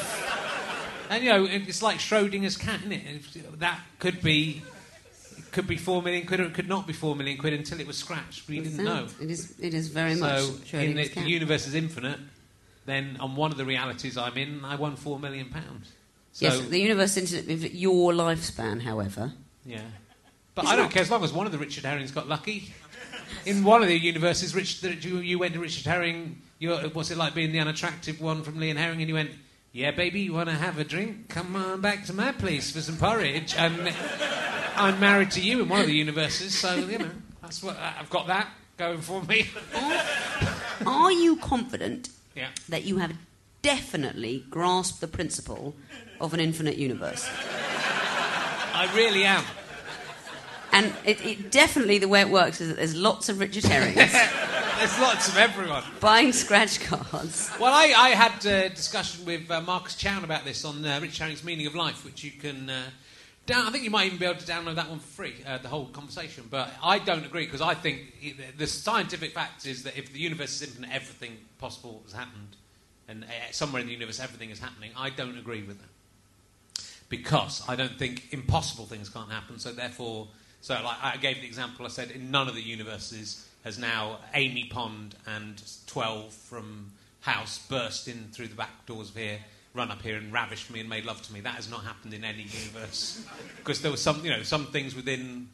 And you know, it's like Schrodinger's cat, isn't it? That could be. It could be four million quid, or it could not be four million quid until it was scratched. We didn't know. It is, it is very much So, in Schrodinger's the, cat. the universe is infinite, then on one of the realities I'm in, I won four million pounds. So, yes, the universe into your lifespan, however. yeah. But I don't not- care as long as one of the Richard Herrings got lucky. In one of the universes, Rich, that you, you went to Richard Herring. You're, what's it like being the unattractive one from Lee and Herring? And you went, "Yeah, baby, you want to have a drink? Come on back to my place for some porridge." And I'm married to you in one of the universes, so you know that's what uh, I've got that going for me. Are you confident yeah. that you have definitely grasped the principle of an infinite universe? I really am. And it, it definitely the way it works is that there's lots of Richard Herrings There's lots of everyone. buying scratch cards. Well, I, I had a discussion with uh, Marcus Chown about this on uh, Rich Herring's Meaning of Life, which you can. Uh, down, I think you might even be able to download that one for free, uh, the whole conversation. But I don't agree because I think the scientific fact is that if the universe is infinite, everything possible has happened, and uh, somewhere in the universe everything is happening. I don't agree with that. because I don't think impossible things can't happen. So therefore, so like I gave the example. I said in none of the universes has now Amy Pond and twelve from House burst in through the back doors of here, run up here and ravished me and made love to me. That has not happened in any universe because there was some, you know, some things within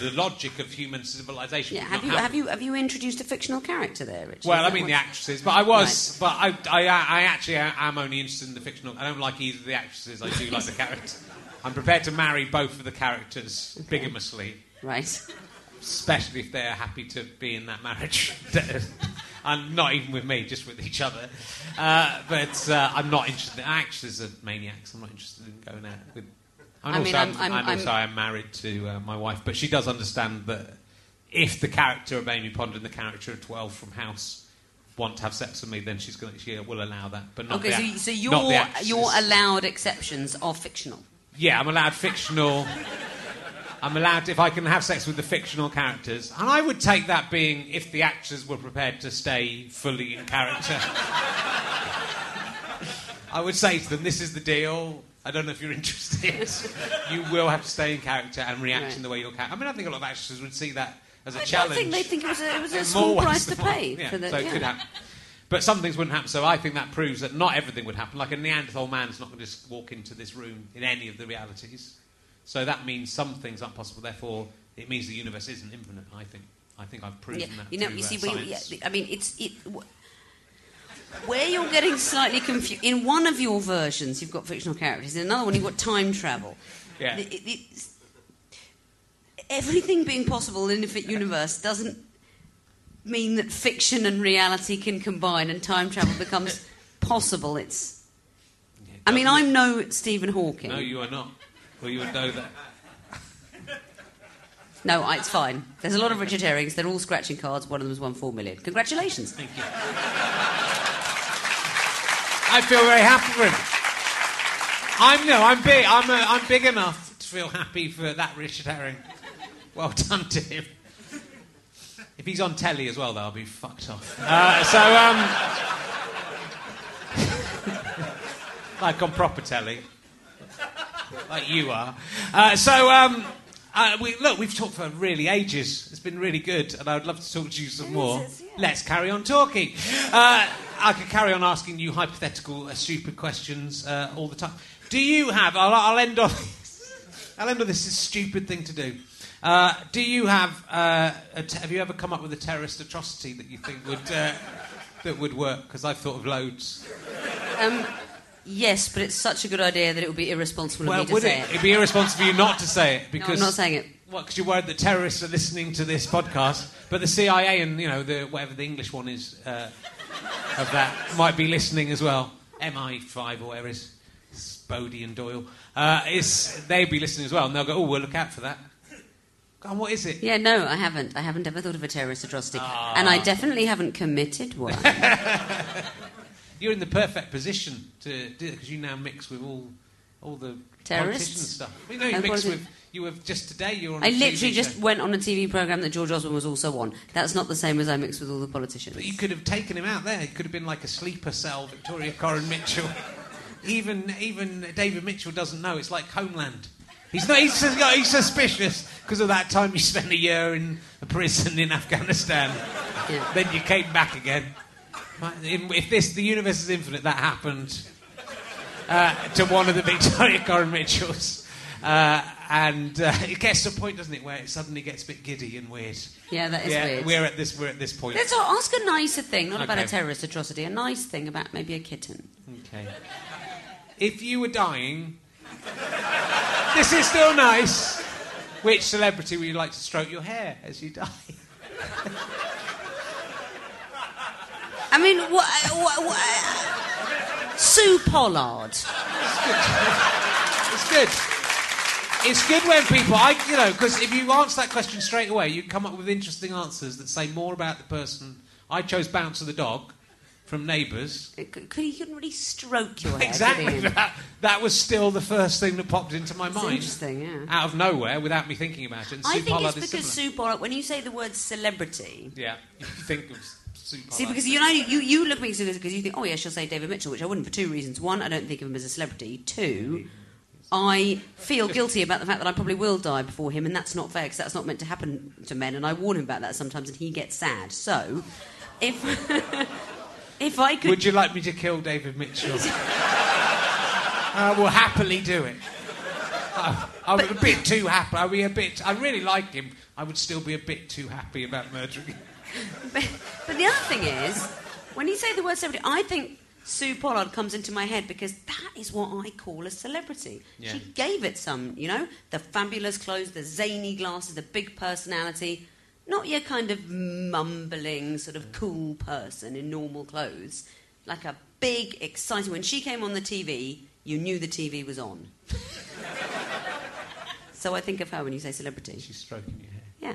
the logic of human civilization. Yeah, have you, happen. have you have you introduced a fictional character there, Richard? Well, I mean the actresses, but I was, but I, I, I actually am only interested in the fictional. I don't like either of the actresses. I do like the characters. I'm prepared to marry both of the characters bigamously, Right. especially if they're happy to be in that marriage. and not even with me, just with each other. Uh, but uh, I'm not interested. Actresses are maniacs. I'm not interested in going out with. And I also, mean, I'm, I'm- I'm- also I'm- I'm married to uh, my wife, but she does understand that if the character of Amy Pond and the character of Twelve from House want to have sex with me, then she's going she will allow that. But not Okay, the so, act- so not your the actresses. your allowed exceptions are fictional. Yeah, I'm allowed fictional. I'm allowed if I can have sex with the fictional characters, and I would take that being if the actors were prepared to stay fully in character. I would say to them, "This is the deal. I don't know if you're interested. you will have to stay in character and react Right. in the way you're." Ca- I mean, I think a lot of actors would see that as a I, challenge. I think they'd think it was a, it was a small price to pay Yeah, for the. so it yeah. could happen. But some things wouldn't happen. So I think that proves that not everything would happen. Like a Neanderthal man's not going to just walk into this room in any of the realities. So that means some things aren't possible. Therefore, it means the universe isn't infinite. I think. I think I've proven Yeah, that. you know, through, you uh, see, you, yeah. I mean, it's it. wh- Where you're getting slightly confused in one of your versions, you've got fictional characters. In another one, you've got time travel. Yeah. It- it- everything being possible in fit universe doesn't mean that fiction and reality can combine and time travel becomes possible. It's. Yeah, it I mean, I'm no Stephen Hawking. No, you are not. Well, you would know that. No, it's fine. There's a lot of Richard Herrings. They're all scratching cards. One of them has won four million. Congratulations. Thank you. I feel very happy for him. I'm no, I'm big. I'm, uh, I'm big enough to feel happy for that Richard Herring. Well done to him. If he's on telly as well, though, I'll be fucked off. Uh, so, um, like on proper telly, like you are. Uh, so, um, uh, we, look, we've talked for really ages. It's been really good, and I would love to talk to you some more. Let's carry on talking. Uh, I could carry on asking you hypothetical, uh, stupid questions uh, all the time. Do you have? I'll, I'll end on. I'll end on this stupid thing to do. Uh, do you have? Uh, a te- have you ever come up with a terrorist atrocity that you think would uh, that would work? Because I've thought of loads. Um, yes, but it's such a good idea that it would be irresponsible Well, of me to would say it? it. It'd be irresponsible for you not to say it because I'm not saying it. What? Because you're worried that terrorists are listening to this podcast, but the CIA and you know the whatever the English one is uh, of that might be listening as well. MI5 or whatever it is, Bodie and Doyle. Uh, is they'd be listening as well, and they'll go, "Oh, we'll look out for that." Go on, what is it? Yeah, no, I haven't. I haven't ever thought of a terrorist atrocity. Ah. And I definitely haven't committed one. You're in the perfect position to do it because you now mix with all all the Terrorists? stuff. You know, you mix with you were just today. You were on. I a TV literally just show. went on a TV programme that George Osborne was also on. That's not the same as I mix with all the politicians. But you could have taken him out there. He could have been like a sleeper cell, Victoria Coren Mitchell. even even David Mitchell doesn't know. It's like Homeland. He's not. He's, he's suspicious because of that time you spent a year in a prison in Afghanistan. Yeah. Then you came back again. If this the universe is infinite, that happened uh, to one of the Victoria Coren Mitchells. Uh, and uh, it gets to a point, doesn't it, where it suddenly gets a bit giddy and weird. Yeah, that is yeah, weird. we're at this. We're at this point. Let's ask a nicer thing, not about a terrorist atrocity, a nice thing about maybe a kitten. Okay. If you were dying, this is still nice. Which celebrity would you like to stroke your hair as you die? I mean, what. what, what Sue Pollard. It's good. It's good it's good when people, I, you know, because if you answer that question straight away, you come up with interesting answers that say more about the person. I chose Bouncer the dog from Neighbours. Uh, could, could he couldn't really stroke your hair? Exactly. That, that was still the first thing that popped into my It's mind. interesting, yeah. Out of nowhere, without me thinking about it. And I Sue think Pollard it's because. Sue Pollard, when you say the word celebrity, Yeah, you think of Pollard. See, because you know, you, you look at me because you think, oh yeah, she'll say David Mitchell, which I wouldn't for two reasons. One, I don't think of him as a celebrity. Two, I feel guilty about the fact that I probably will die before him, and that's not fair because that's not meant to happen to men. And I warn him about that sometimes, and he gets sad. So, if if I could, Would you like me to kill David Mitchell? I will happily do it. I, I'm a bit too happy. I'll be a bit. I really like him. I would still be a bit too happy about murdering him. But, but the other thing is, when you say the word celebrity, I think Sue Pollard comes into my head because that is what I call a celebrity. Yeah. She gave it some, you know, the fabulous clothes, the zany glasses, the big personality. Not your kind of mumbling, sort of cool person in normal clothes. Like a big, exciting. When she came on the TV, you knew the TV was on. so I think of her when you say celebrity. She's stroking your hair. Yeah.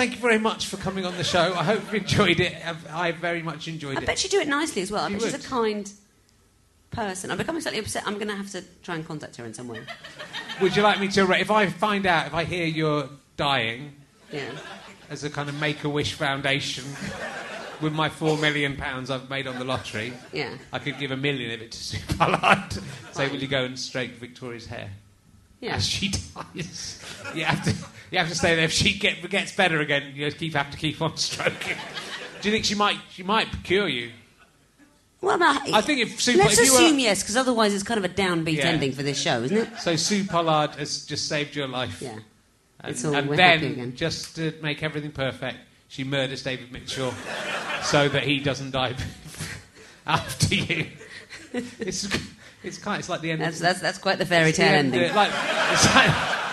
That'd be nice. Thank you very much for coming on the show. I hope you enjoyed it. I've, I very much enjoyed it. I it. bet she'd do it nicely as well. I She bet she's would. a kind person. I'm becoming slightly upset. I'm going to have to try and contact her in some way. Would you like me to? If I find out, if I hear you're dying, Yeah. as a kind of Make a Wish Foundation, with my four million pounds I've made on the lottery, Yeah. I could give a million of it to Sue. Say, will you go and straight Victoria's hair? Yeah. As she dies, you have to you have to stay there. If she get, gets better again, you keep have to keep on stroking. Do you think she might she might cure you? Well, no, I think if Sue- let's if you were- assume yes, because otherwise it's kind of a downbeat Yeah. ending for this show, isn't it? So Sue Pollard has just saved your life. Yeah. And, It's all- and we're then, happy again. just to make everything perfect, she murders David Mitchell so that he doesn't die after you. It's, it's kind. It's like the end. That's of, that's that's quite the fairy it's the tale end, ending. uh, like, it's, like,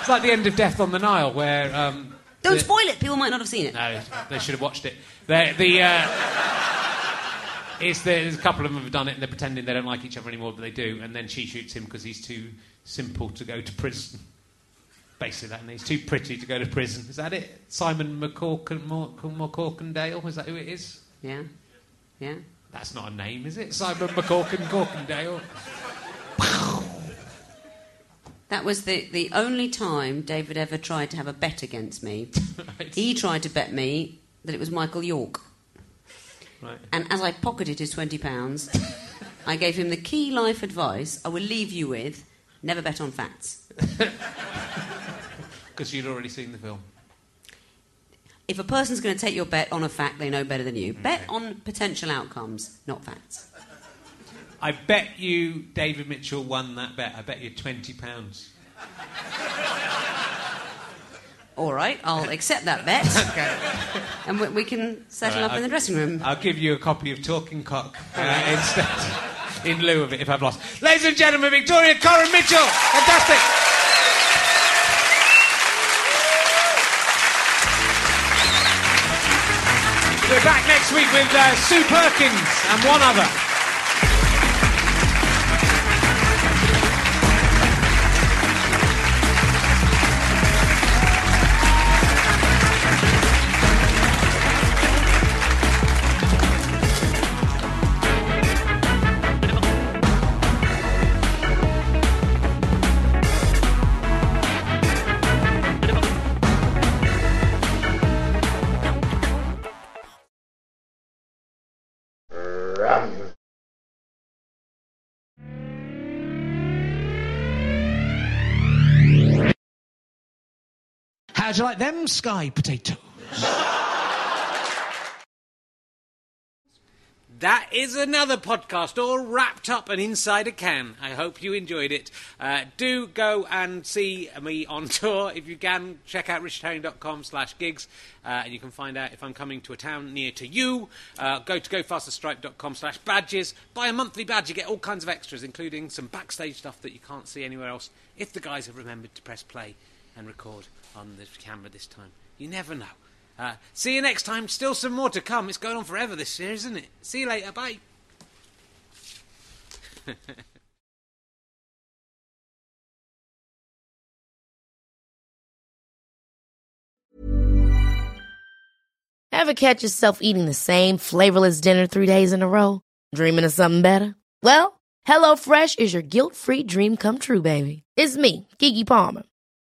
it's like the end of Death on the Nile, where. Um, Don't the- spoil it. People might not have seen it. No, they should have watched it. The, the uh, it's the, there's a couple of them have done it, and they're pretending they don't like each other anymore, but they do. And then she shoots him because he's too simple to go to prison. Basically, that, and he's too pretty to go to prison. Is that it? Simon McCorkin, MacCorkindale? Is that who it is? Yeah. Yeah. That's not a name, is it? Simon McCorkin Corkindale. That was the, the only time David ever tried to have a bet against me. Right. He tried to bet me that it was Michael York. Right. And as I pocketed his £20, I gave him the key life advice I will leave you with never bet on facts. Because you'd already seen the film. If a person's going to take your bet on a fact, they know better than you. Mm, bet on potential outcomes, not facts. I bet you David Mitchell won that bet. I bet you twenty pounds. All right, I'll accept that bet. And we, we can settle right, up in the dressing room. I'll give you a copy of Talking Cock uh, instead, in lieu of it if I've lost. Ladies and gentlemen, Victoria Coren Mitchell. Fantastic. We're back next week with uh, Sue Perkins and one other. How'd you like them sky potatoes? That is another podcast all wrapped up and inside a can. I hope you enjoyed it. Uh, do go and see me on tour if you can. Check out richardherring.com slash gigs uh, and you can find out if I'm coming to a town near to you. Uh, go to gofasterstripe.com slash badges. Buy a monthly badge. You get all kinds of extras, including some backstage stuff that you can't see anywhere else if the guys have remembered to press play and record on the camera this time. You never know. Uh, see you next time. Still some more to come. It's going on forever this series, isn't it? See you later. Bye. Ever catch yourself eating the same flavorless dinner three days in a row? Dreaming of something better? Well, HelloFresh is your guilt-free dream come true, baby. It's me, Keke Palmer.